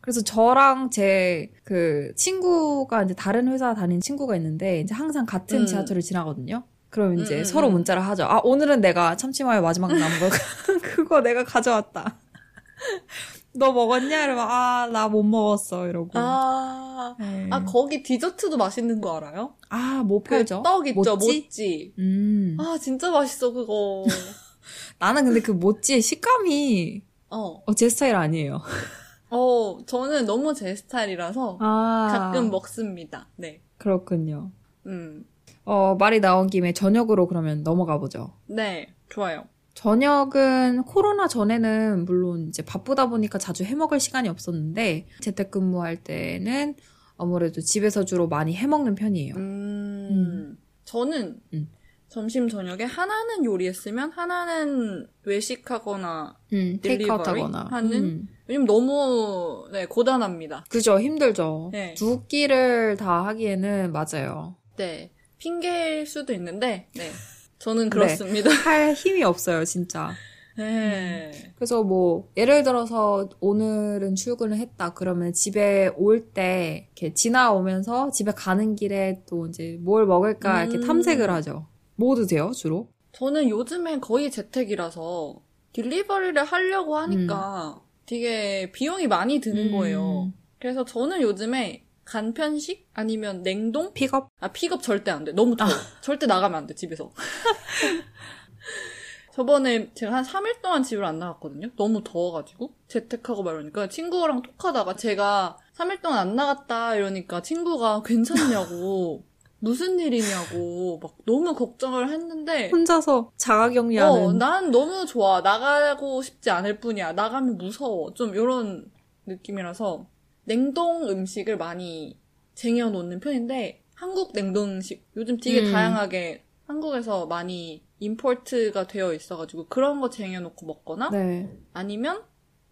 그래서 저랑 제 그 친구가 이제 다른 회사 다니는 친구가 있는데 이제 항상 같은 음. 지하철을 지나거든요. 그럼 이제 음, 음, 서로 음. 문자를 하죠. 아 오늘은 내가 참치마요 마지막 남은 거 그거 내가 가져왔다. 너 먹었냐? 이러면 아 나 못 먹었어 이러고. 아, 네. 아, 거기 디저트도 맛있는 거 알아요? 아, 뭐 팔죠? 그 떡 있죠, 모찌? 모찌. 음. 아, 진짜 맛있어, 그거. 나는 근데 그 모찌의 식감이 어. 어, 제 스타일 아니에요. 어, 저는 너무 제 스타일이라서 아. 가끔 먹습니다. 네. 그렇군요. 음. 어, 말이 나온 김에 저녁으로 그러면 넘어가 보죠. 네, 좋아요. 저녁은 코로나 전에는 물론 이제 바쁘다 보니까 자주 해 먹을 시간이 없었는데 재택근무할 때는 아무래도 집에서 주로 많이 해 먹는 편이에요. 음. 저는 음. 점심 저녁에 하나는 요리했으면 하나는 외식하거나 음, 테이크아웃 딜리버리 하거나. 하는? 음. 왜냐면 너무 네, 고단합니다. 그죠, 힘들죠. 네. 두 끼를 다 하기에는 맞아요. 네. 핑계일 수도 있는데 네. 저는 네. 그렇습니다. 할 힘이 없어요, 진짜. 네. 그래서 뭐 예를 들어서 오늘은 출근을 했다 그러면 집에 올 때 이렇게 지나오면서 집에 가는 길에 또 이제 뭘 먹을까 이렇게 음. 탐색을 하죠. 뭐 드세요 주로? 저는 요즘엔 거의 재택이라서 딜리버리를 하려고 하니까 되게 비용이 많이 드는 음. 거예요. 그래서 저는 요즘에 간편식 아니면 냉동? 픽업? 아 픽업 절대 안 돼. 너무 더워. 절대 나가면 안 돼 집에서. 저번에 제가 한 3일 동안 집을 안 나갔거든요. 너무 더워가지고 재택하고 막 이러니까 친구랑 톡하다가 제가 3일 동안 안 나갔다 이러니까 친구가 괜찮냐고 무슨 일이냐고 막 너무 걱정을 했는데 혼자서 자가격리하는. 어, 난 너무 좋아. 나가고 싶지 않을 뿐이야. 나가면 무서워. 좀 이런 느낌이라서 냉동 음식을 많이 쟁여놓는 편인데 한국 냉동 음식 요즘 되게 음. 다양하게 한국에서 많이 임포트가 되어 있어가지고 그런 거 쟁여놓고 먹거나 네. 아니면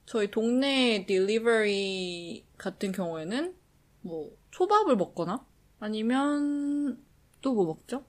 저희 동네 딜리버리 같은 경우에는 뭐 초밥을 먹거나 아니면 또 뭐 먹죠?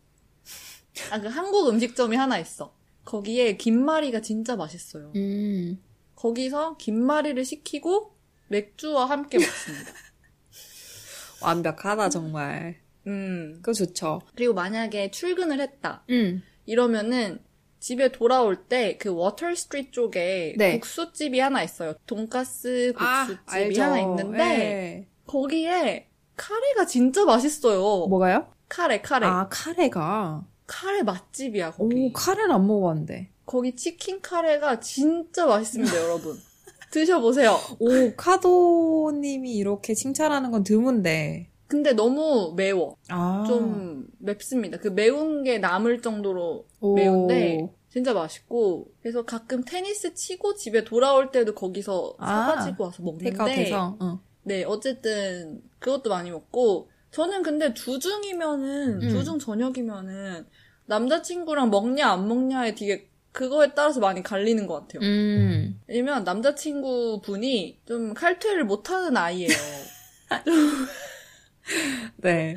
아, 그 한국 음식점이 하나 있어. 거기에 김말이가 진짜 맛있어요. 음. 거기서 김말이를 시키고 맥주와 함께 먹습니다. 완벽하다, 정말. 음. 그거 좋죠. 그리고 만약에 출근을 했다. 음. 이러면은 집에 돌아올 때 그 Water Street 쪽에 네. 국수집이 하나 있어요. 돈가스 아, 국수집이 알죠. 하나 있는데 네. 거기에 카레가 진짜 맛있어요. 뭐가요? 카레, 카레. 아, 카레가. 카레 맛집이야, 거기. 오, 카레는 안 먹어봤는데. 거기 치킨 카레가 진짜 맛있습니다, 여러분. 드셔보세요. 오, 카도님이 이렇게 칭찬하는 건 드문데. 근데 너무 매워. 아. 좀 맵습니다. 그 매운 게 남을 정도로 오. 매운데 진짜 맛있고 그래서 가끔 테니스 치고 집에 돌아올 때도 거기서 아, 사가지고 와서 먹는데 테이크아웃해서. 응. 네 어쨌든 그것도 많이 먹고 저는 근데 주중이면은 음. 주중 저녁이면은 남자친구랑 먹냐 안 먹냐에 되게 그거에 따라서 많이 갈리는 것 같아요. 음. 왜냐면 남자친구 분이 좀 칼퇴를 못하는 아이예요. 네.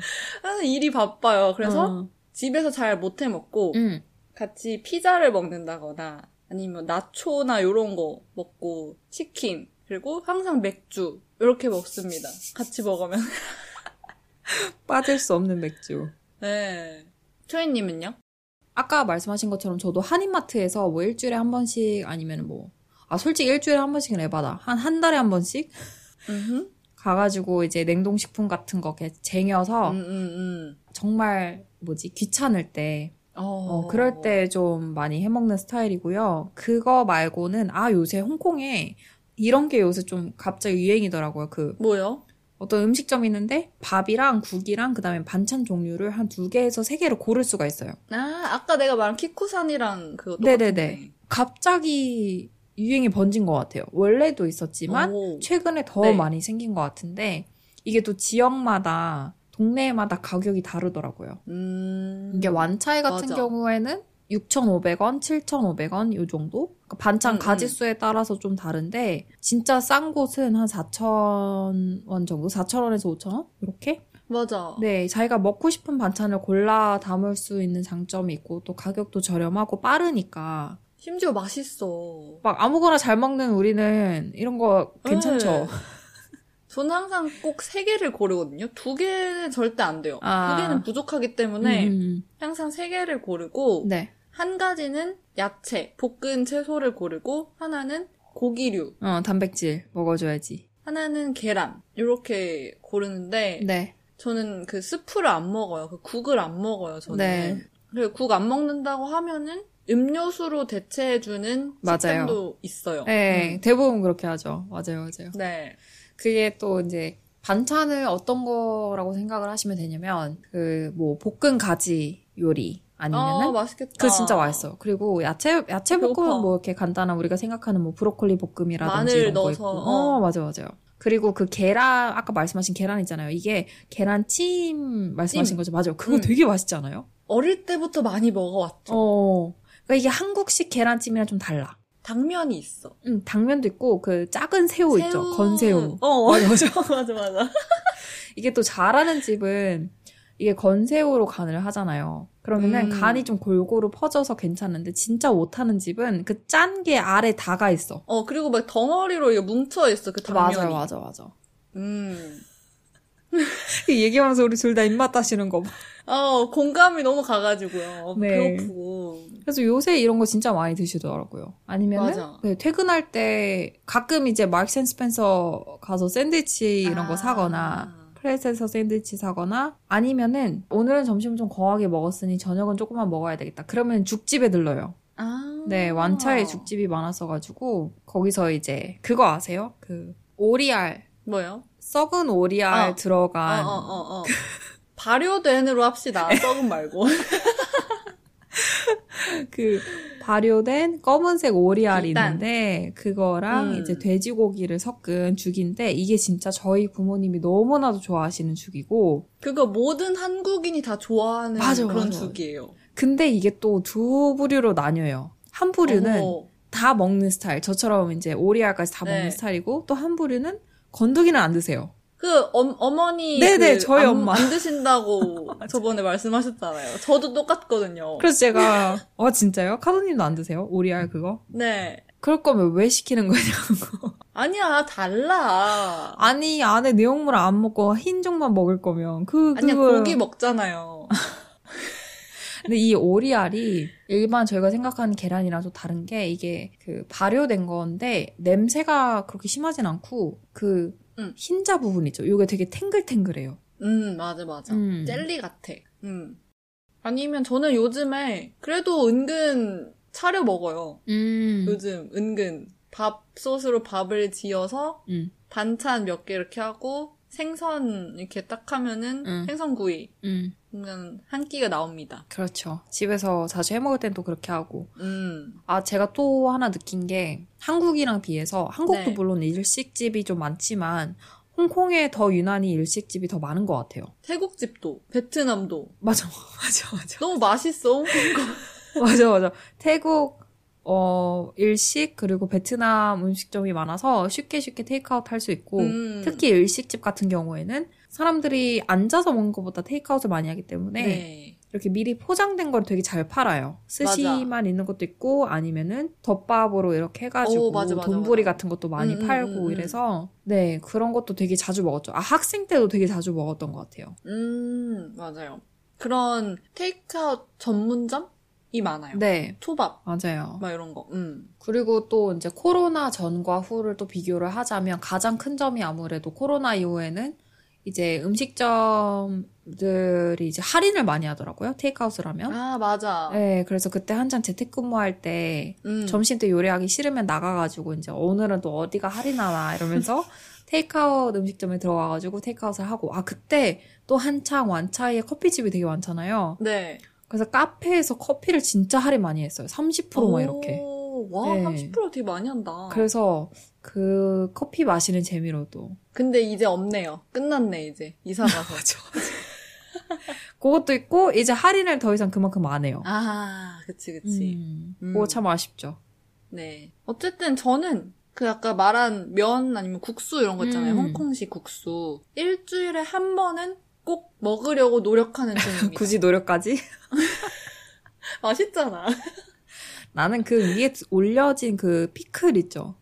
일이 바빠요. 그래서 어. 집에서 잘 못해 먹고 음. 같이 피자를 먹는다거나 아니면 나초나 이런 거 먹고 치킨 그리고 항상 맥주 이렇게 먹습니다. 같이 먹으면. 빠질 수 없는 맥주. 네. 초이님은요? 아까 말씀하신 것처럼 저도 한인마트에서 뭐 일주일에 한 번씩 아니면 뭐, 아, 솔직히 일주일에 한 번씩은 에바다. 한, 한 달에 한 번씩? 음, 가가지고 이제 냉동식품 같은 거 이렇게 쟁여서 음, 음. 정말 뭐지, 귀찮을 때, 어, 어, 그럴 때 좀 많이 해먹는 스타일이고요. 그거 말고는, 아, 요새 홍콩에 이런 게 요새 좀 갑자기 유행이더라고요. 그, 뭐요? 어떤 음식점이 있는데 밥이랑 국이랑 그다음에 반찬 종류를 한 두 개에서 세 개를 고를 수가 있어요. 아, 아까 내가 말한 키쿠산이랑 그거 네네네. 똑같은데. 갑자기 유행이 번진 것 같아요. 원래도 있었지만 오. 최근에 더 네. 많이 생긴 것 같은데 이게 또 지역마다 동네마다 가격이 다르더라고요. 음. 이게 완차이 같은 맞아. 경우에는 6,500원, 7,500원 요 정도? 그러니까 반찬 음, 가지수에 따라서 좀 다른데 진짜 싼 곳은 한 4,000원 정도? 4,000원에서 5,000원? 이렇게? 맞아. 네, 자기가 먹고 싶은 반찬을 골라 담을 수 있는 장점이 있고 또 가격도 저렴하고 빠르니까 심지어 맛있어. 막 아무거나 잘 먹는 우리는 이런 거 괜찮죠? 네. 저는 항상 꼭 세 개를 고르거든요. 두 개는 절대 안 돼요. 아. 두 개는 부족하기 때문에 음, 항상 세 개를 고르고 네. 한 가지는 야채, 볶은 채소를 고르고 하나는 고기류, 어, 단백질 먹어줘야지. 하나는 계란 이렇게 고르는데 네. 저는 그 스프를 안 먹어요. 그 국을 안 먹어요. 저는. 네. 그리고 국 안 먹는다고 하면은 음료수로 대체해주는 맞아요. 있어요. 네, 음. 대부분 그렇게 하죠. 맞아요, 맞아요. 네. 그게 또 이제 반찬을 어떤 거라고 생각을 하시면 되냐면 그 뭐 볶은 가지 요리 아니면은 어, 맛있겠다. 그 진짜 맛있어요. 그리고 야채 야채 배고파. 볶음은 뭐 이렇게 간단한 우리가 생각하는 뭐 브로콜리 볶음이라든지 마늘 이런 거 넣어서, 있고. 어. 어, 맞아 맞아요. 그리고 그 계란 아까 말씀하신 계란 있잖아요. 이게 계란찜 말씀하신 찜. 거죠. 맞아요. 그거 음. 되게 맛있지 않아요? 어릴 때부터 많이 먹어왔죠. 어. 그러니까 이게 한국식 계란찜이랑 좀 달라. 당면이 있어. 음, 당면도 있고 그 작은 새우, 있죠. 건새우. 어, 맞아 맞아. 맞아, 맞아. 이게 또 잘하는 집은 이게 건새우로 간을 하잖아요. 그러면은 음. 간이 좀 골고루 퍼져서 괜찮은데 진짜 못하는 집은 그 짠 게 아래 다가 있어. 어, 그리고 막 덩어리로 이게 뭉쳐 있어, 그 당면이. 맞아요, 맞아, 맞아. 음. 얘기하면서 우리 둘 다 입맛 따시는 거 봐. 어, 공감이 너무 가가지고요. 네. 배고프고. 그래서 요새 이런 거 진짜 많이 드시더라고요. 아니면은 맞아. 네, 퇴근할 때 가끔 이제 Mark and Spencer 가서 샌드위치 이런 거 아. 사거나 Pret에서 샌드위치 사거나 아니면은 오늘은 점심 좀 거하게 먹었으니 저녁은 조금만 먹어야 되겠다. 그러면 죽집에 들러요. 아. 네, 완차이에 죽집이 많았어가지고 거기서 이제 그거 아세요? 그 오리알 뭐요? 썩은 오리알 어. 들어간 어, 어, 어, 어. 발효된으로 합시다. 썩은 말고. 그 발효된 검은색 오리알이 일단. 있는데 그거랑 음. 이제 돼지고기를 섞은 죽인데 이게 진짜 저희 부모님이 너무나도 좋아하시는 죽이고 그거 모든 한국인이 다 좋아하는 맞아, 그런 맞아. 죽이에요. 근데 이게 또 두 부류로 나뉘어요. 한 부류는 어머. 다 먹는 스타일. 저처럼 이제 오리알까지 다 네. 먹는 스타일이고 또 한 부류는 건더기는 안 드세요. 그 어, 어머니 네네, 그 저희 안, 엄마. 안 드신다고 저번에 말씀하셨잖아요. 저도 똑같거든요. 그래서 제가 어 진짜요? 카도님도 안 드세요? 오리알 그거? 네. 그럴 거면 왜 시키는 거냐고. 아니야 달라. 아니 안에 내용물 안 먹고 흰종만 먹을 거면 그 아니야 그거 고기 먹잖아요. 근데 이 오리알이 일반 저희가 생각하는 계란이랑 좀 다른 게 이게 그 발효된 건데 냄새가 그렇게 심하진 않고 그 음. 흰자 부분 있죠. 이게 되게 탱글탱글해요. 음 맞아 맞아. 음. 젤리 같아. 음. 아니면 저는 요즘에 그래도 은근 차려 먹어요. 음. 요즘 은근 밥솥으로 밥을 지어서 음. 반찬 몇 개 이렇게 하고 생선 이렇게 딱 하면은 음. 생선구이 음. 그러면 한 끼가 나옵니다. 그렇죠. 집에서 자주 해 먹을 땐 또 그렇게 하고. 음. 아, 제가 또 하나 느낀 게 한국이랑 비해서 한국도 네. 물론 일식집이 좀 많지만 홍콩에 더 유난히 일식집이 더 많은 것 같아요. 태국 집도 베트남도 맞아, 맞아, 맞아. 너무 맛있어. 홍콩 거. 맞아, 맞아. 태국, 어, 일식, 그리고 베트남 음식점이 많아서 쉽게 쉽게 테이크아웃 할 수 있고, 음. 특히 일식집 같은 경우에는 사람들이 앉아서 먹는 것보다 테이크아웃을 많이 하기 때문에, 네. 이렇게 미리 포장된 걸 되게 잘 팔아요. 스시만 있는 것도 있고, 아니면은 덮밥으로 이렇게 해가지고, 오, 맞아, 맞아, 돈부리 맞아. 같은 것도 많이 음, 음, 팔고 음, 음. 이래서, 네, 그런 것도 되게 자주 먹었죠. 아, 학생 때도 되게 자주 먹었던 것 같아요. 음 맞아요. 그런 테이크아웃 전문점 이 많아요. 네, 초밥 맞아요. 막 이런 거. 음. 그리고 또 이제 코로나 전과 후를 또 비교를 하자면 가장 큰 점이 아무래도 코로나 이후에는 이제 음식점들이 이제 할인을 많이 하더라고요. 테이크아웃을 하면. 아 맞아. 네, 그래서 그때 한창 재택근무할 때 음. 점심 때 요리하기 싫으면 나가가지고 이제 오늘은 또 어디가 할인하나 이러면서 테이크아웃 음식점에 들어가가지고 테이크아웃을 하고 아 그때 또 한창 완차이에 커피집이 되게 많잖아요. 네. 그래서 카페에서 커피를 진짜 할인 많이 했어요. 30%막 이렇게. 오, 와 네. 30% 되게 많이 한다. 그래서 그 커피 마시는 재미로도 근데 이제 없네요. 끝났네 이제 이사 가서. 그것도 있고 이제 할인을 더 이상 그만큼 안 해요. 아 그치 그치. 음, 음. 그거 참 아쉽죠. 네. 어쨌든 저는 그 아까 말한 면 아니면 국수 이런 거 있잖아요. 음. 홍콩식 국수. 일주일에 한 번은 꼭 먹으려고 노력하는 중입니다. 굳이 노력까지? 맛있잖아. 나는 그 위에 올려진 그 피클 있죠.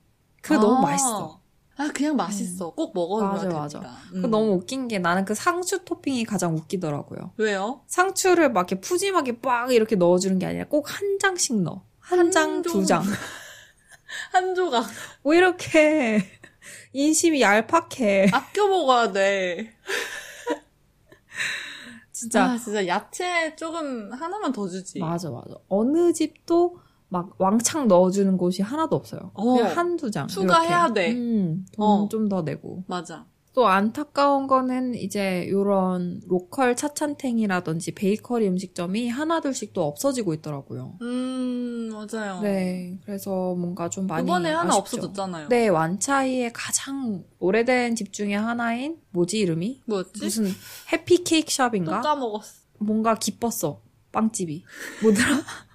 그거 너무 맛있어. 아 그냥 맛있어. 꼭 먹어야 맞아, 됩니다. 맞아. 음. 그 너무 웃긴 게 나는 그 상추 토핑이 가장 웃기더라고요. 왜요? 상추를 막 이렇게 푸짐하게 빡 이렇게 넣어주는 게 아니라 꼭 한 장씩 넣어. 한한 장, 두 종. 장. 한 조각 왜 이렇게 인심이 얄팍해. 아껴 먹어야 돼. 진짜. 아 진짜 야채 조금 하나만 더 주지. 맞아, 맞아. 어느 집도 막 왕창 넣어주는 곳이 하나도 없어요. 어. 그냥 한두 장. 추가해야 이렇게. 돼. 음, 어. 돈좀 더 내고. 맞아. 또 안타까운 거는 이제 요런 로컬 차찬탱이라든지 베이커리 음식점이 하나둘씩 또 없어지고 있더라고요. 음 맞아요. 네, 그래서 뭔가 좀 많이 이번에 하나 아쉽죠. 없어졌잖아요. 네, 완차이의 가장 오래된 집 중에 하나인 뭐지 이름이? 뭐였지? 무슨 해피 케이크 또 샵인가? 까먹었어. 뭔가 기뻤어. 빵집이. 뭐더라?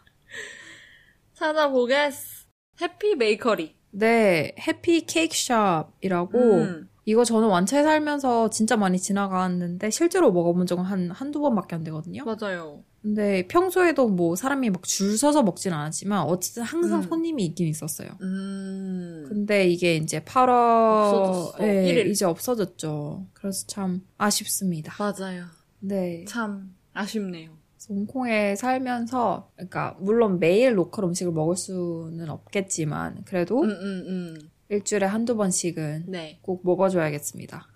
찾아보겠어. 해피 베이커리. 네, 해피 케이크 샵이라고 음. 이거 저는 완차에 살면서 진짜 많이 지나갔는데 실제로 먹어본 적은 한 한두 번밖에 안 되거든요. 맞아요. 근데 평소에도 뭐 사람이 막 줄 서서 먹진 않았지만 어쨌든 항상 음. 손님이 있긴 있었어요. 음. 근데 이게 이제 8월 없어졌어. 에 일일. 이제 없어졌죠. 그래서 참 아쉽습니다. 맞아요. 네. 참 아쉽네요. 홍콩에 살면서 그러니까 물론 매일 local 음식을 먹을 수는 없겠지만 그래도 음, 음, 음. 일주일에 한두 번씩은 네. 꼭 먹어줘야겠습니다.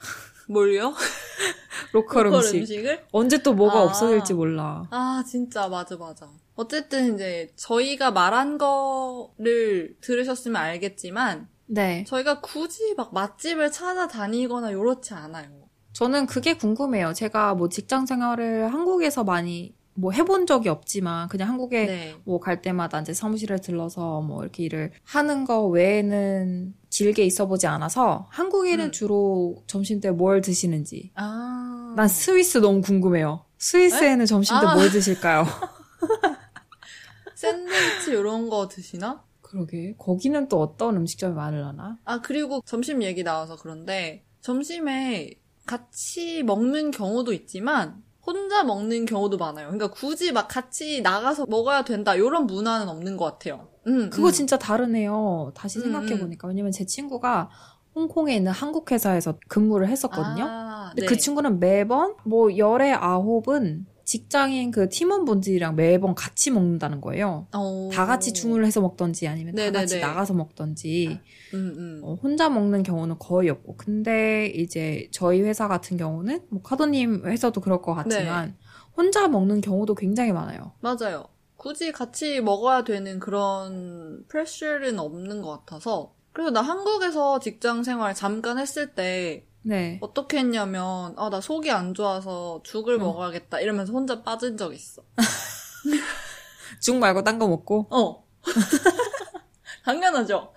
뭘요? local, local 음식. 음식을? 언제 또 뭐가 아. 없어질지 몰라. 아, 진짜, 맞아, 맞아. 어쨌든 이제 저희가 말한 거를 들으셨으면 알겠지만, 네. 저희가 굳이 막 맛집을 찾아다니거나 요렇지 않아요. 저는 그게 궁금해요. 제가 뭐 직장 생활을 한국에서 많이 뭐 해본 적이 없지만 그냥 한국에 네. 뭐갈 때마다 이제 사무실에 들러서 뭐 이렇게 일을 하는 거 외에는 길게 있어 보지 않아서 한국에는 음. 주로 점심 때 뭘 드시는지. 아. 난 스위스 너무 궁금해요. 스위스에는 점심 때 아. 뭘 드실까요? 샌드위치 이런 거 드시나? 그러게. 거기는 또 어떤 음식점이 많으려나? 아, 그리고 점심 얘기 나와서 그런데, 점심에 같이 먹는 경우도 있지만, 혼자 먹는 경우도 많아요. 그러니까 굳이 막 같이 나가서 먹어야 된다, 이런 문화는 없는 것 같아요. 음, 그거 음. 진짜 다르네요. 다시 음, 생각해 보니까. 왜냐면 제 친구가 홍콩에 있는 한국 회사에서 근무를 했었거든요. 아, 근데 네. 그 친구는 매번 뭐 열에 아홉은 직장인 그 팀원분들이랑 매번 같이 먹는다는 거예요. 어. 다 같이 주문을 해서 먹던지 아니면 다 네네네. 같이 나가서 먹던지 음, 음. 어, 혼자 먹는 경우는 거의 없고 근데 이제 저희 회사 같은 경우는 뭐 카도님 회사도 그럴 것 같지만 네. 혼자 먹는 경우도 굉장히 많아요. 맞아요. 굳이 같이 먹어야 되는 그런 프레셔는 없는 것 같아서. 그래서 나 한국에서 직장 생활 잠깐 했을 때 네. 어떻게 했냐면, 아, 나 속이 안 좋아서 죽을 어. 먹어야겠다. 이러면서 혼자 빠진 적 있어. 죽 말고 딴 거 먹고 어. 당연하죠.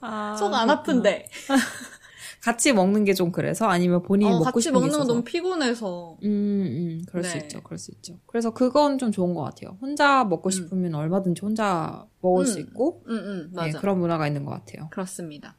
아, 속안 그렇구나. 아픈데. 같이 먹는 게 좀 그래서 아니면 본인이 어, 먹고 같이 싶은 게 먹는 건 너무 피곤해서. 음, 음, 그럴 수 네. 있죠, 그럴 수 있죠. 그래서 그건 좀 좋은 것 같아요. 혼자 먹고 음. 싶으면 얼마든지 혼자 먹을 수 음. 있고, 응, 응, 네, 맞아. 그런 문화가 있는 것 같아요. 그렇습니다.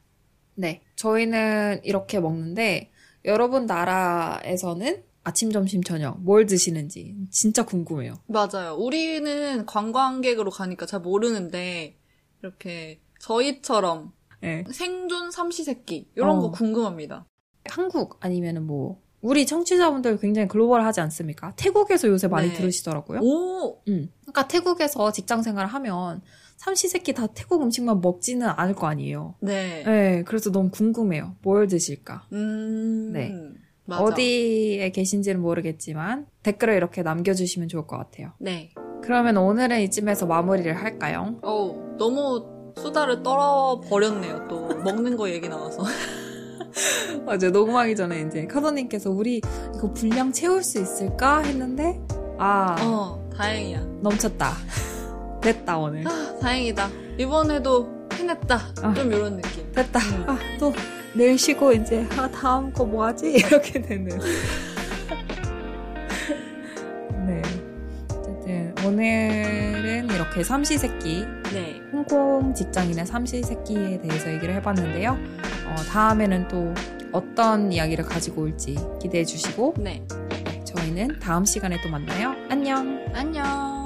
네, 저희는 이렇게 먹는데, 여러분 나라에서는 아침, 점심, 저녁 뭘 드시는지 진짜 궁금해요. 맞아요. 우리는 관광객으로 가니까 잘 모르는데, 이렇게 저희처럼 네. 생존 삼시세끼, 이런 어. 거 궁금합니다. 한국 아니면은 뭐, 우리 청취자분들 굉장히 글로벌하지 않습니까? 태국에서 요새 많이 네. 들으시더라고요. 오! 음. 그러니까 태국에서 직장 생활을 하면 삼시세끼 다 태국 음식만 먹지는 않을 거 아니에요. 네. 네, 그래서 너무 궁금해요. 뭘 드실까? 음. 네. 맞아. 어디에 계신지는 모르겠지만 댓글을 이렇게 남겨주시면 좋을 것 같아요. 네. 그러면 오늘은 이쯤에서 마무리를 할까요? 어우, 너무 수다를 떨어 버렸네요, 또. 먹는 거 얘기 나와서. 맞아요. 녹음하기 전에 이제 카더님께서 우리 이거 분량 채울 수 있을까 했는데 아 어, 다행이야. 넘쳤다. 됐다 오늘. 아, 다행이다. 이번에도 해냈다. 아. 좀 이런 느낌. 됐다. 음. 아 또 내일 쉬고 이제 아 다음 거 뭐 하지 이렇게 되는. 네. 어쨌든 오늘은 이렇게 삼시세끼 네. 홍콩 직장인의 삼시세끼에 대해서 얘기를 해봤는데요. 어, 다음에는 또 어떤 이야기를 가지고 올지 기대해 주시고 네. 저희는 다음 시간에 또 만나요. 안녕! 안녕.